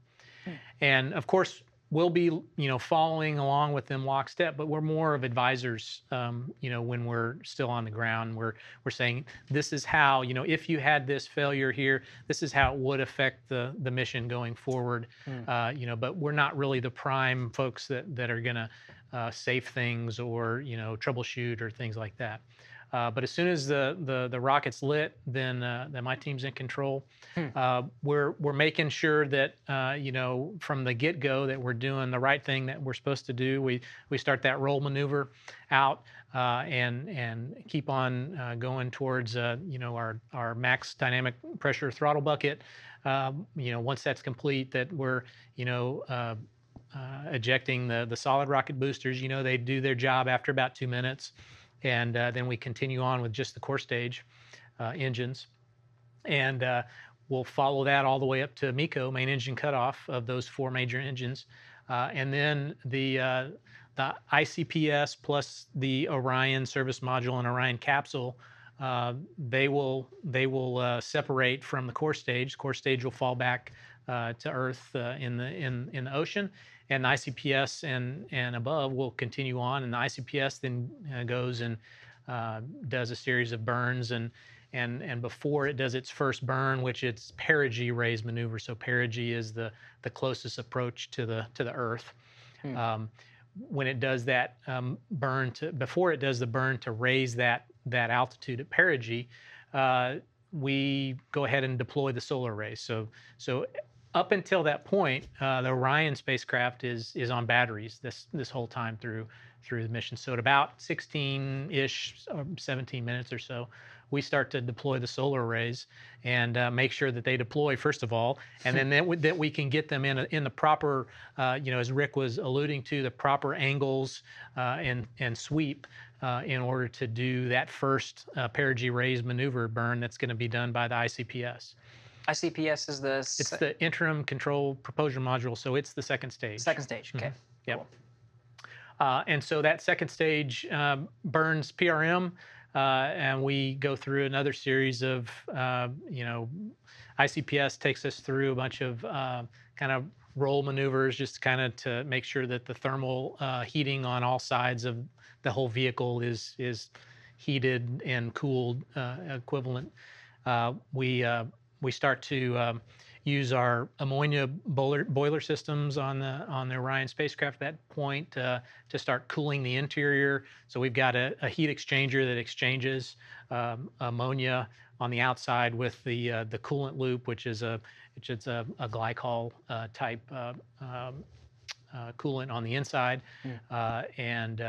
[SPEAKER 4] Hmm. And of course, we'll be you know following along with them lockstep but we're more of advisors um, you know when we're still on the ground we're we're saying this is how you know if you had this failure here this is how it would affect the the mission going forward mm. uh, you know but we're not really the prime folks that that are going to uh, save things or you know troubleshoot or things like that uh, but as soon as the the, the rocket's lit, then uh, then my team's in control. Hmm. Uh, we're we're making sure that uh, you know from the get go that we're doing the right thing that we're supposed to do. We we start that roll maneuver out uh, and and keep on going towards you know our our max dynamic pressure throttle bucket. Um, you know once that's complete, that we're you know. ejecting the, the solid rocket boosters, you know, they do their job after about two minutes and uh, then we continue on with just the core stage uh, engines, and uh, we'll follow that all the way up to MECO, main engine cutoff of those four major engines, uh, and then the uh, the ICPS plus the Orion service module and Orion capsule. Uh, they will they will uh, separate from the core stage. The core stage will fall back uh, to Earth in the in in the ocean, and the ICPS and and above will continue on, and the ICPS then uh, goes and uh, does a series of burns and. And, and before it does its first burn, which it's perigee raise maneuver. So perigee is the, the closest approach to the to the Earth. Hmm. Um, when it does that um, burn to before it does the burn to raise that that altitude at perigee, uh, we go ahead and deploy the solar arrays. So so up until that point, uh, the Orion spacecraft is is on batteries this this whole time through through the mission. So at about 16-ish, uh, 17 minutes or so, we start to deploy the solar arrays and uh, make sure that they deploy first of all, and then that, that we can get them in a, in the proper, uh, you know, as Rick was alluding to, the proper angles uh, and and sweep uh, in order to do that first uh, perigee raise maneuver burn that's going to be done by the ICPS.
[SPEAKER 1] ICPS is the.
[SPEAKER 4] It's the interim control propulsion module, so it's the second stage.
[SPEAKER 1] Second stage. Mm-hmm. Okay. Mm-hmm. Yep.
[SPEAKER 4] Cool. Uh, and so that second stage um, burns PRM, uh, and we go through another series of, uh, you know, ICPS takes us through a bunch of uh, kind of roll maneuvers just kind of to make sure that the thermal uh, heating on all sides of the whole vehicle is is heated and cooled uh, equivalent. we we start to um, use our ammonia boiler, boiler, systems on the on the Orion spacecraft at that point uh, to start cooling the interior. So we've got a, a heat exchanger that exchanges um, ammonia on the outside with the uh, the coolant loop, which is a which is a, a glycol uh, type uh, um, uh, coolant on the inside, hmm. uh, and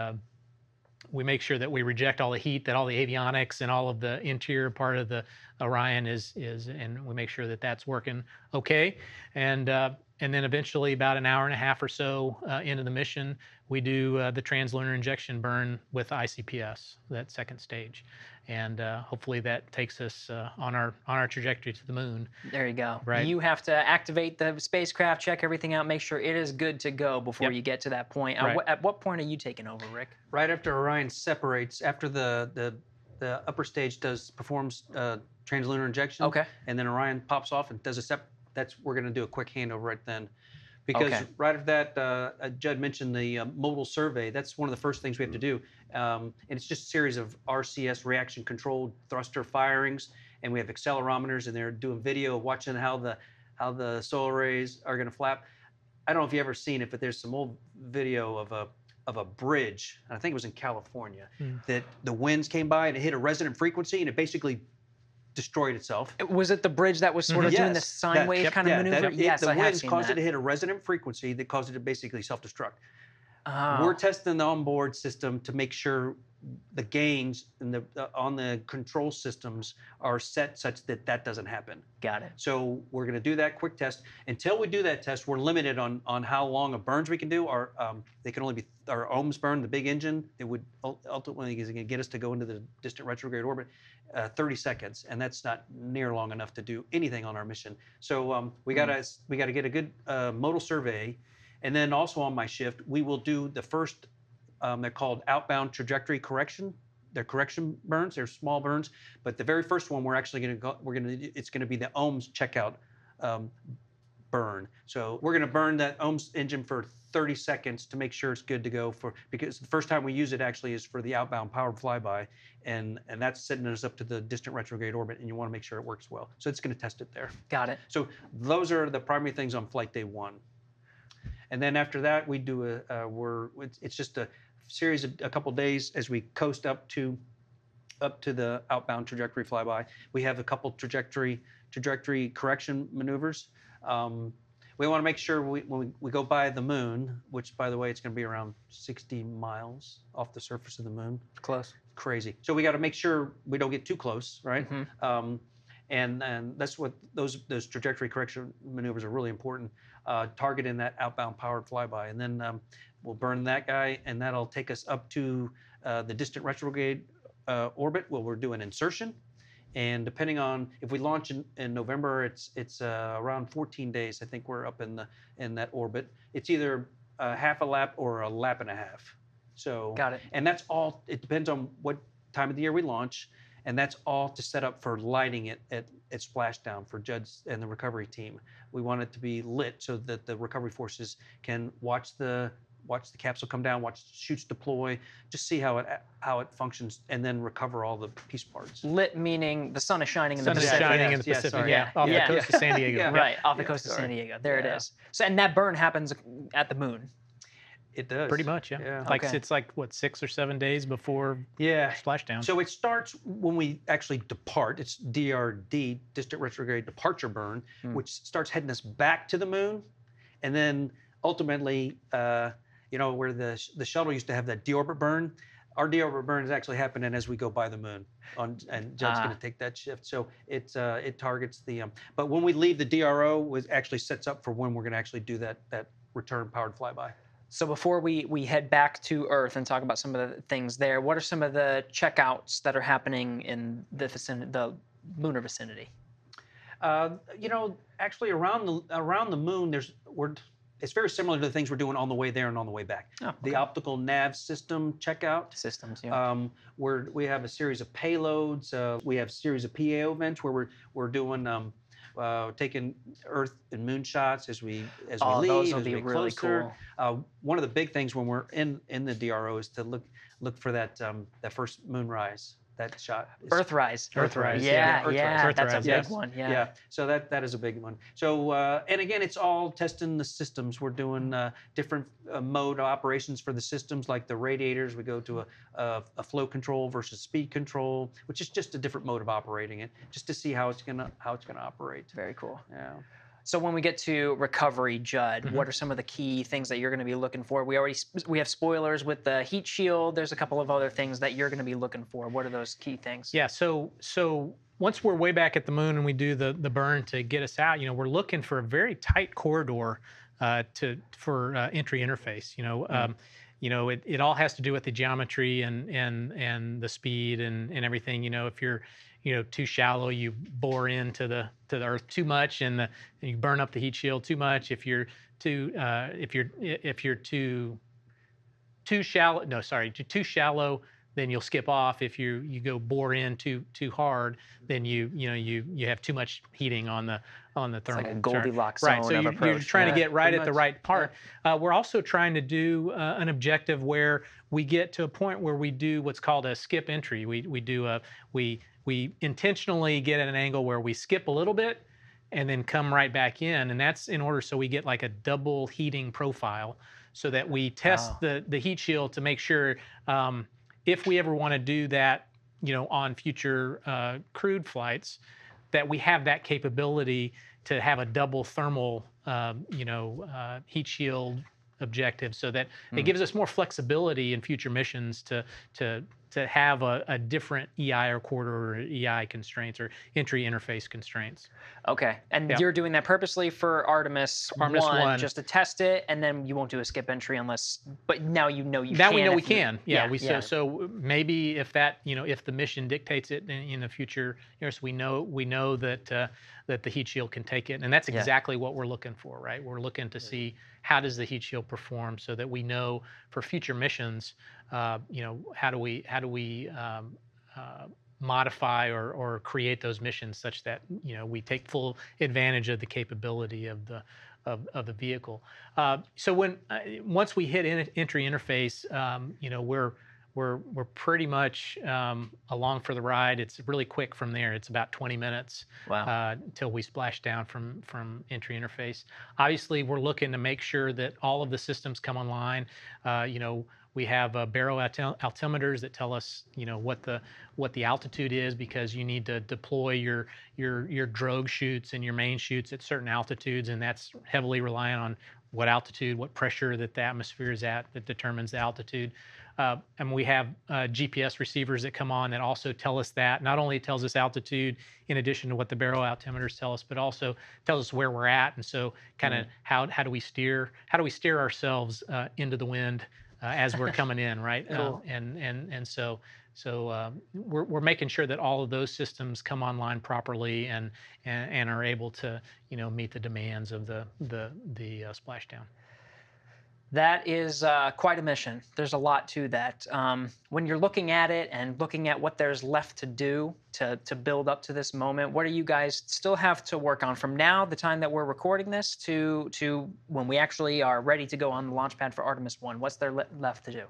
[SPEAKER 4] we make sure that we reject all the heat, that all the avionics and all of the interior part of the uh, Orion is is, and we make sure that that's working okay. And uh, and then eventually about an hour and a half or so uh, into the mission we do uh, the translunar injection burn with icps that second stage and uh, hopefully that takes us uh, on our on our trajectory to the moon
[SPEAKER 1] there you go right you have to activate the spacecraft check everything out make sure it is good to go before yep. you get to that point uh, right. at, what point are you taking over rick
[SPEAKER 3] right after orion separates after the the the upper stage does performs uh, translunar injection
[SPEAKER 1] okay
[SPEAKER 3] and then orion pops off and does a sep- that's we're going to do a quick handover right then. Because okay. right after that, uh, uh, Judd mentioned the uh, modal survey. That's one of the first things we have to do. Um, and it's just a series of RCS reaction controlled thruster firings. And we have accelerometers, and they're doing video, watching how the how the solar rays are going to flap. I don't know if you've ever seen it, but there's some old video of a of a bridge, and I think it was in California, mm. that the winds came by and it hit a resonant frequency and it basically destroyed itself.
[SPEAKER 1] Was it the bridge that was sort of mm-hmm. yes, doing the sine that, wave yep, kind of yeah, maneuver? That,
[SPEAKER 3] it, the I winds caused that. it to hit a resonant frequency that caused it to basically self-destruct. Oh. We're testing the onboard system to make sure the gains in the uh, on the control systems are set such that that doesn't happen.
[SPEAKER 1] Got it.
[SPEAKER 3] So we're going to do that quick test. Until we do that test, we're limited on on how long of burns we can do. Our um, they can only be our OMS burn the big engine. It would ultimately is going to get us to go into the distant retrograde orbit, uh, 30 seconds, and that's not near long enough to do anything on our mission. So um, we hmm. gotta we gotta get a good uh, modal survey. And then also on my shift, we will do the first um, they're called outbound trajectory correction. They're correction burns. They're small burns, but the very first one we're actually going to go. We're going to. It's going to be the OMS checkout um, burn. So we're going to burn that OMS engine for 30 seconds to make sure it's good to go for because the first time we use it actually is for the outbound powered flyby, and and that's setting us up to the distant retrograde orbit, and you want to make sure it works well. So it's going to test it there.
[SPEAKER 1] Got it.
[SPEAKER 3] So those are the primary things on flight day one and then after that we do a uh, we're it's just a series of a couple of days as we coast up to up to the outbound trajectory flyby. We have a couple trajectory trajectory correction maneuvers. Um, we want to make sure we, when we, we, go by the moon, which by the way, it's going to be around 60 miles off the surface of the moon.
[SPEAKER 1] Close.
[SPEAKER 3] Crazy. So we got to make sure we don't get too close, right? Mm-hmm. Um, and and that's what those those trajectory correction maneuvers are really important. Uh, targeting that outbound powered flyby, and then um, We'll burn that guy, and that'll take us up to uh, the distant retrograde uh, orbit where we're doing insertion. And depending on if we launch in, in November, it's it's uh, around 14 days. I think we're up in the in that orbit. It's either a half a lap or a lap and a half.
[SPEAKER 1] So got it.
[SPEAKER 3] And that's all. It depends on what time of the year we launch, and that's all to set up for lighting it at, at splashdown for Judds and the recovery team. We want it to be lit so that the recovery forces can watch the watch the capsule come down, watch the chutes deploy, just see how it how it functions, and then recover all the piece parts.
[SPEAKER 1] Lit meaning the sun is shining
[SPEAKER 4] in
[SPEAKER 1] the Pacific. Sun
[SPEAKER 4] is shining yeah. in the Pacific, yeah. Off the coast of San Diego.
[SPEAKER 1] Right, off the coast sorry. of San Diego. There it is. So, and that burn happens at the moon.
[SPEAKER 3] It does.
[SPEAKER 4] Pretty much, yeah. yeah. Like okay. it's like what six or seven days before yeah splashdown.
[SPEAKER 3] So it starts when we actually depart. It's DRD, distant retrograde departure burn, mm. which starts heading us back to the moon, and then ultimately uh, you know, where the, the shuttle used to have that deorbit burn. Our deorbit burn is actually happening as we go by the moon, on, and Judd's ah. going to take that shift. So it uh, it targets the. Um, but when we leave, the DRO was actually sets up for when we're going to actually do that that return powered flyby.
[SPEAKER 1] So before we we head back to Earth and talk about some of the things there, what are some of the checkouts that are happening in the vicinity, the lunar vicinity?
[SPEAKER 3] Uh, you know, actually around the around the moon, there's we're it's very similar to the things we're doing on the way there and on the way back. Oh, okay. The optical nav system checkout
[SPEAKER 1] systems. Yeah. Um,
[SPEAKER 3] we have a series of payloads. Uh, we have a series of PAO events where we're we're doing. Um, uh, taking Earth and Moon shots as we as we oh, leave,
[SPEAKER 1] as
[SPEAKER 3] we get
[SPEAKER 1] really closer. Cool.
[SPEAKER 3] Uh, one of the big things when we're in in the DRO is to look look for that um, that first moonrise that shot. Is
[SPEAKER 1] Earthrise.
[SPEAKER 4] Earthrise. Yeah, yeah,
[SPEAKER 1] yeah. Earthrise. that's a big yes. one. Yeah.
[SPEAKER 3] yeah, so that that is a big one. So uh, and again, it's all testing the systems. We're doing uh, different uh, mode operations for the systems, like the radiators. We go to a, a, a, flow control versus speed control, which is just a different mode of operating it, just to see how it's gonna how it's gonna operate.
[SPEAKER 1] Very cool. Yeah. So when we get to recovery, Judd, mm-hmm. what are some of the key things that you're going to be looking for? We already we have spoilers with the heat shield. There's a couple of other things that you're going to be looking for. What are those key things?
[SPEAKER 4] Yeah. So so once we're way back at the moon and we do the the burn to get us out, you know, we're looking for a very tight corridor uh, to for uh, entry interface. You know. Mm-hmm. Um, you know, it, it all has to do with the geometry and and and the speed and, and everything. You know, if you're you know too shallow you bore into the to the earth too much and, the, and you burn up the heat shield too much if you're too uh, if you're if you're too too shallow no sorry too, too shallow then you'll skip off if you you go bore in too too hard then you you know you you have too much heating on the on the thermal
[SPEAKER 1] it's like a Goldilocks
[SPEAKER 4] right
[SPEAKER 1] so
[SPEAKER 4] you, are trying yeah, to get right at much. the right part yeah. uh, we're also trying to do uh, an objective where we get to a point where we do what's called a skip entry we we do a we we intentionally get at an angle where we skip a little bit and then come right back in. And that's in order so we get like a double heating profile so that we test wow. the, the heat shield to make sure um, if we ever want to do that, you know, on future uh, flights, that we have that capability to have a double thermal, um, you know, uh, heat shield objective so that mm. it hmm. gives us more flexibility in future missions to, to to have a, a different EI or corridor or EI constraints or entry interface constraints.
[SPEAKER 1] Okay, and yeah. you're doing that purposely for Artemis, Artemis 1, 1, just to test it, and then you won't do a skip entry unless. But now you know you.
[SPEAKER 4] Now we know we
[SPEAKER 1] you,
[SPEAKER 4] can. Yeah, yeah we yeah. so so maybe if that you know if the mission dictates it in, in the future, you know, so we know we know that uh, that the heat shield can take it, and that's exactly what we're looking for, right? We're looking to mm. see how does the heat shield perform so that we know for future missions uh, you know, how do we how do we um, uh, modify or, or create those missions such that you know we take full advantage of the capability of the of, of the vehicle. Uh, so when uh, once we hit in, entry interface, um, you know we're we're we're pretty much um, along for the ride. It's really quick from there. It's about 20 minutes wow. uh, until we splash down from from entry interface. Obviously, we're looking to make sure that all of the systems come online. Uh, you know we have uh, baro altimeters that tell us, you know, what the what the altitude is because you need to deploy your your your drogue chutes and your main chutes at certain altitudes, and that's heavily reliant on what altitude, what pressure that the atmosphere is at that determines the altitude. Uh, and we have uh, GPS receivers that come on that also tell us that. Not only tells us altitude in addition to what the baro altimeters tell us, but also tells us where we're at. And so, kind of mm. how how do we steer? How do we steer ourselves uh, into the wind uh, as we're coming in, right? Cool. Uh, um, and and and so so um, we're we're making sure that all of those systems come online properly and and, and are able to you know meet the demands of the the the uh, splashdown
[SPEAKER 1] that is uh, quite a mission. There's a lot to that. Um, when you're looking at it and looking at what there's left to do to, to build up to this moment, what do you guys still have to work on from now, the time that we're recording this, to, to when we actually are ready to go on the launch pad for Artemis 1? What's there le- left to do?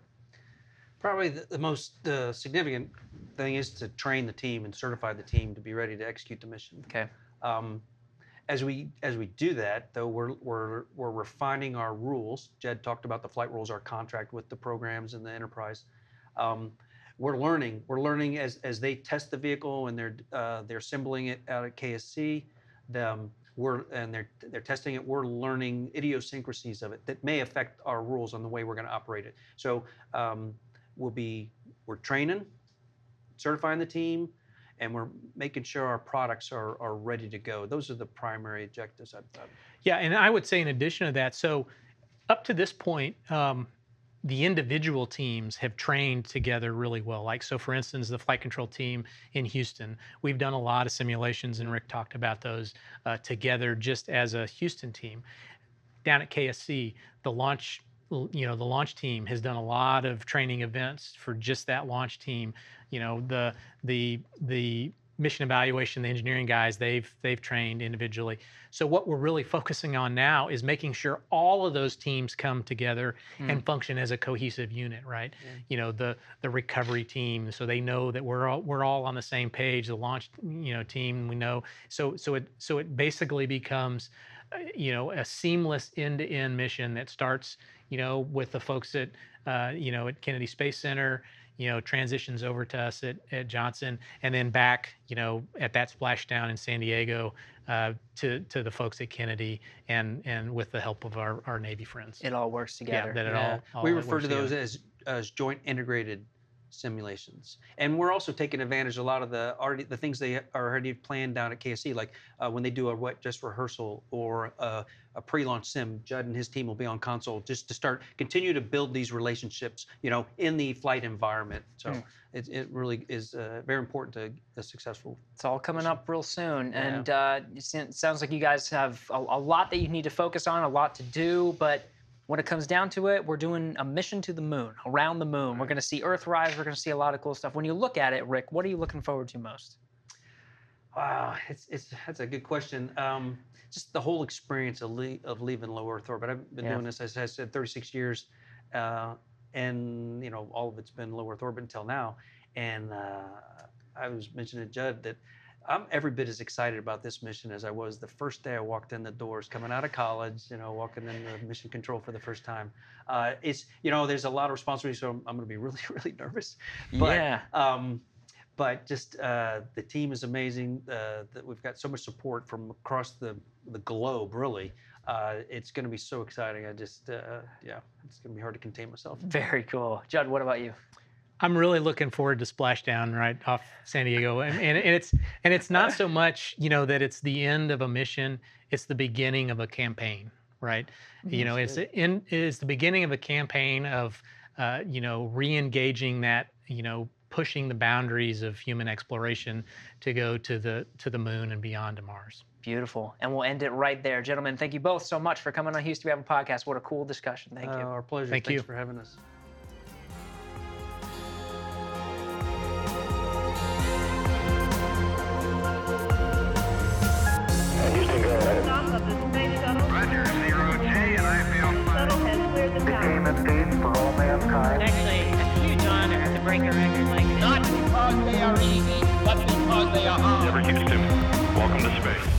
[SPEAKER 3] Probably the, the most uh, significant thing is to train the team and certify the team to be ready to execute the mission.
[SPEAKER 1] Okay.
[SPEAKER 3] Um, as we as we do that, though, we're we're we're refining our rules. Judd talked about the flight rules, our contract with the programs and the enterprise. Um, we're learning. We're learning as as they test the vehicle and they're uh, they're assembling it out at KSC. we're and they're they're testing it. We're learning idiosyncrasies of it that may affect our rules on the way we're going to operate it. So um, we'll be we're training, certifying the team, and we're making sure our products are, are ready to go. Those are the primary objectives I've done.
[SPEAKER 4] Yeah, and I would say in addition to that, so up to this point, um, the individual teams have trained together really well. Like, so for instance, the flight control team in Houston, we've done a lot of simulations, and Rick talked about those uh, together just as a Houston team. Down at KSC, the launch you know the launch team has done a lot of training events for just that launch team you know the the the mission evaluation the engineering guys they've they've trained individually so what we're really focusing on now is making sure all of those teams come together mm. and function as a cohesive unit right you know the the recovery team so they know that we're all we're all on the same page the launch you know team we know so so it so it basically becomes uh, you know a seamless end-to-end mission that starts you know, with the folks at, uh, you know, at Kennedy Space Center, you know, transitions over to us at, at Johnson, and then back, you know, at that splashdown in San Diego uh, to to the folks at Kennedy, and and with the help of our, our Navy friends,
[SPEAKER 1] it all works together. Yeah,
[SPEAKER 4] that it
[SPEAKER 1] yeah.
[SPEAKER 3] all, all, We refer to those as as joint integrated simulations. And we're also taking advantage of a lot of the already the things they are already planned down at KSC, like uh, when they do a what just rehearsal or a, a, pre-launch sim. Judd and his team will be on console just to start continue to build these relationships, you know, in the flight environment. So mm. it, it really is uh, very important to a successful.
[SPEAKER 1] It's all coming up real soon, yeah. and uh, it sounds like you guys have a, a lot that you need to focus on, a lot to do, but when it comes down to it, we're doing a mission to the moon, around the moon. We're mm. going to see Earth rise. We're going to see a lot of cool stuff. When you look at it, Rick, what are you looking forward to most?
[SPEAKER 3] Wow, it's, it's that's a good question. Um, just the whole experience of, le- of leaving low Earth orbit. I've been yeah. doing this, as I said, 36 years, uh, and you know all of it's been low Earth orbit until now. And uh, I was mentioning to Judd that I'm every bit as excited about this mission as I was the first day I walked in the doors, coming out of college. You know, walking in the mission control for the first time. Uh, it's you know, there's a lot of responsibility, so I'm, I'm going to be really, really nervous.
[SPEAKER 1] But, yeah. Um,
[SPEAKER 3] but just uh, the team is amazing. Uh, that we've got so much support from across the the globe, really. Uh, it's going to be so exciting. I just, uh, yeah, it's going to be hard to contain myself.
[SPEAKER 1] Very cool, Judd. What about you?
[SPEAKER 4] I'm really looking forward to Splashdown right off San Diego, and, and, and, it's and it's not so much you know that it's the end of a mission; it's the beginning of a campaign, right? You mm-hmm. know, it's in it's the beginning of a campaign of uh, you know re-engaging that you know pushing the boundaries of human exploration to go to the to the moon and beyond to Mars.
[SPEAKER 1] Beautiful, and we'll end it right there, gentlemen. Thank you both so much for coming on Houston. We have a podcast. What a cool discussion. Thank uh, you.
[SPEAKER 3] Our pleasure.
[SPEAKER 1] Thank
[SPEAKER 3] Thanks you for having us.
[SPEAKER 1] breaker record like this. Not because they are easy, but because they are hard. Never Houston. Welcome to space.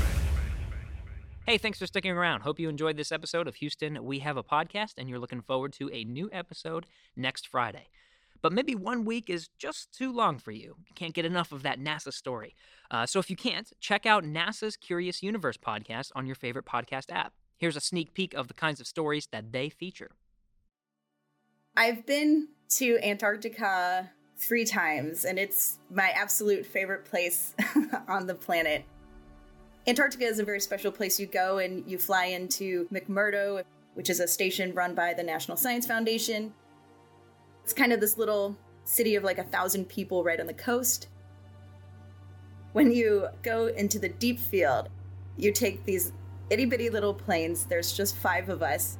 [SPEAKER 1] Hey, thanks for sticking around. Hope you enjoyed this episode of Houston We Have a Podcast, and you're looking forward to a new episode next Friday. But maybe one week is just too long for you. You can't get enough of that NASA story. Uh, so if you can't, check out NASA's Curious Universe podcast on your favorite podcast app. Here's a sneak peek of the kinds of stories that they feature.
[SPEAKER 5] I've been to Antarctica three times, and it's my absolute favorite place on the planet. Antarctica is a very special place. You go and you fly into McMurdo, which is a station run by the National Science Foundation. It's kind of this little city of like a thousand people right on the coast. When you go into the deep field, you take these itty bitty little planes. There's just five of us.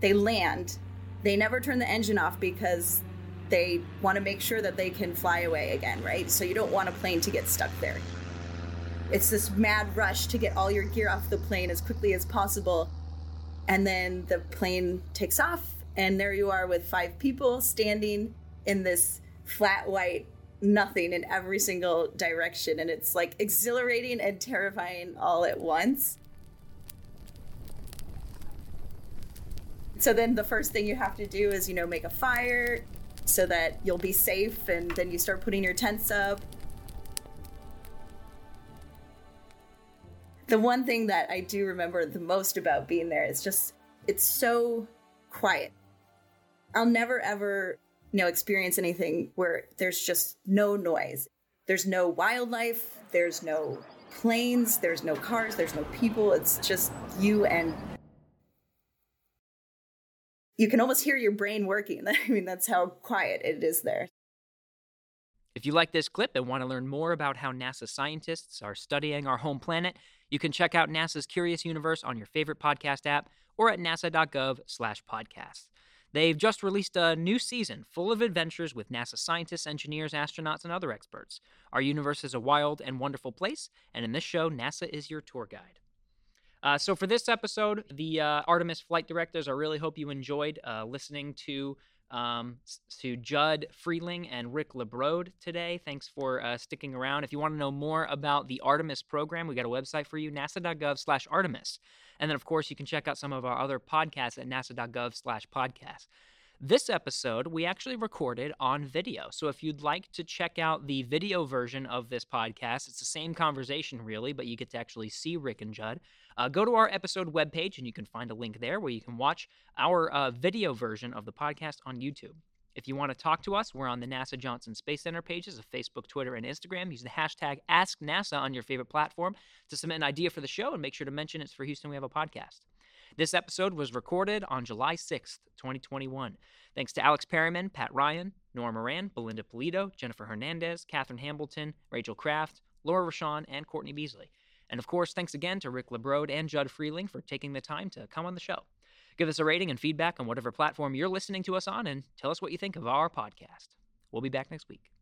[SPEAKER 5] They land they never turn the engine off because they want to make sure that they can fly away again, right? So you don't want a plane to get stuck there. It's this mad rush to get all your gear off the plane as quickly as possible. And then the plane takes off, and there you are with five people standing in this flat white nothing in every single direction. And it's like exhilarating and terrifying all at once. So then the first thing you have to do is, you know, make a fire so that you'll be safe, and then you start putting your tents up. The one thing that I do remember the most about being there is just it's so quiet. I'll never ever, you know, experience anything where there's just no noise. There's no wildlife, there's no planes, there's no cars, there's no people. It's just you and you can almost hear your brain working. I mean, that's how quiet it is there.
[SPEAKER 1] If you like this clip and want to learn more about how NASA scientists are studying our home planet, you can check out NASA's Curious Universe on your favorite podcast app or at nasa.gov/podcasts. They've just released a new season full of adventures with NASA scientists, engineers, astronauts, and other experts. Our universe is a wild and wonderful place, and in this show, NASA is your tour guide. Uh, so for this episode, the uh, Artemis flight directors, I really hope you enjoyed uh, listening to um, to Judd Frieling and Rick LaBrode today. Thanks for uh, sticking around. If you want to know more about the Artemis program, we got a website for you: nasa.gov/artemis. And then, of course, you can check out some of our other podcasts at nasagovernor podcasts this episode we actually recorded on video. So if you'd like to check out the video version of this podcast, it's the same conversation really, but you get to actually see Rick and Judd. Uh, go to our episode webpage and you can find a link there where you can watch our uh, video version of the podcast on YouTube. If you want to talk to us, we're on the NASA Johnson Space Center pages of Facebook, Twitter, and Instagram. Use the hashtag AskNASA on your favorite platform to submit an idea for the show and make sure to mention it's for Houston We Have a Podcast. This episode was recorded on July 6th, 2021. Thanks to Alex Perryman, Pat Ryan, Nora Moran, Belinda Pulido, Jennifer Hernandez, Catherine Hambleton, Rachel Kraft, Laura Rochon, and Courtney Beasley. And of course, thanks again to Rick LaBrode and Judd Frieling for taking the time to come on the show. Give us a rating and feedback on whatever platform you're listening to us on, and tell us what you think of our podcast. We'll be back next week.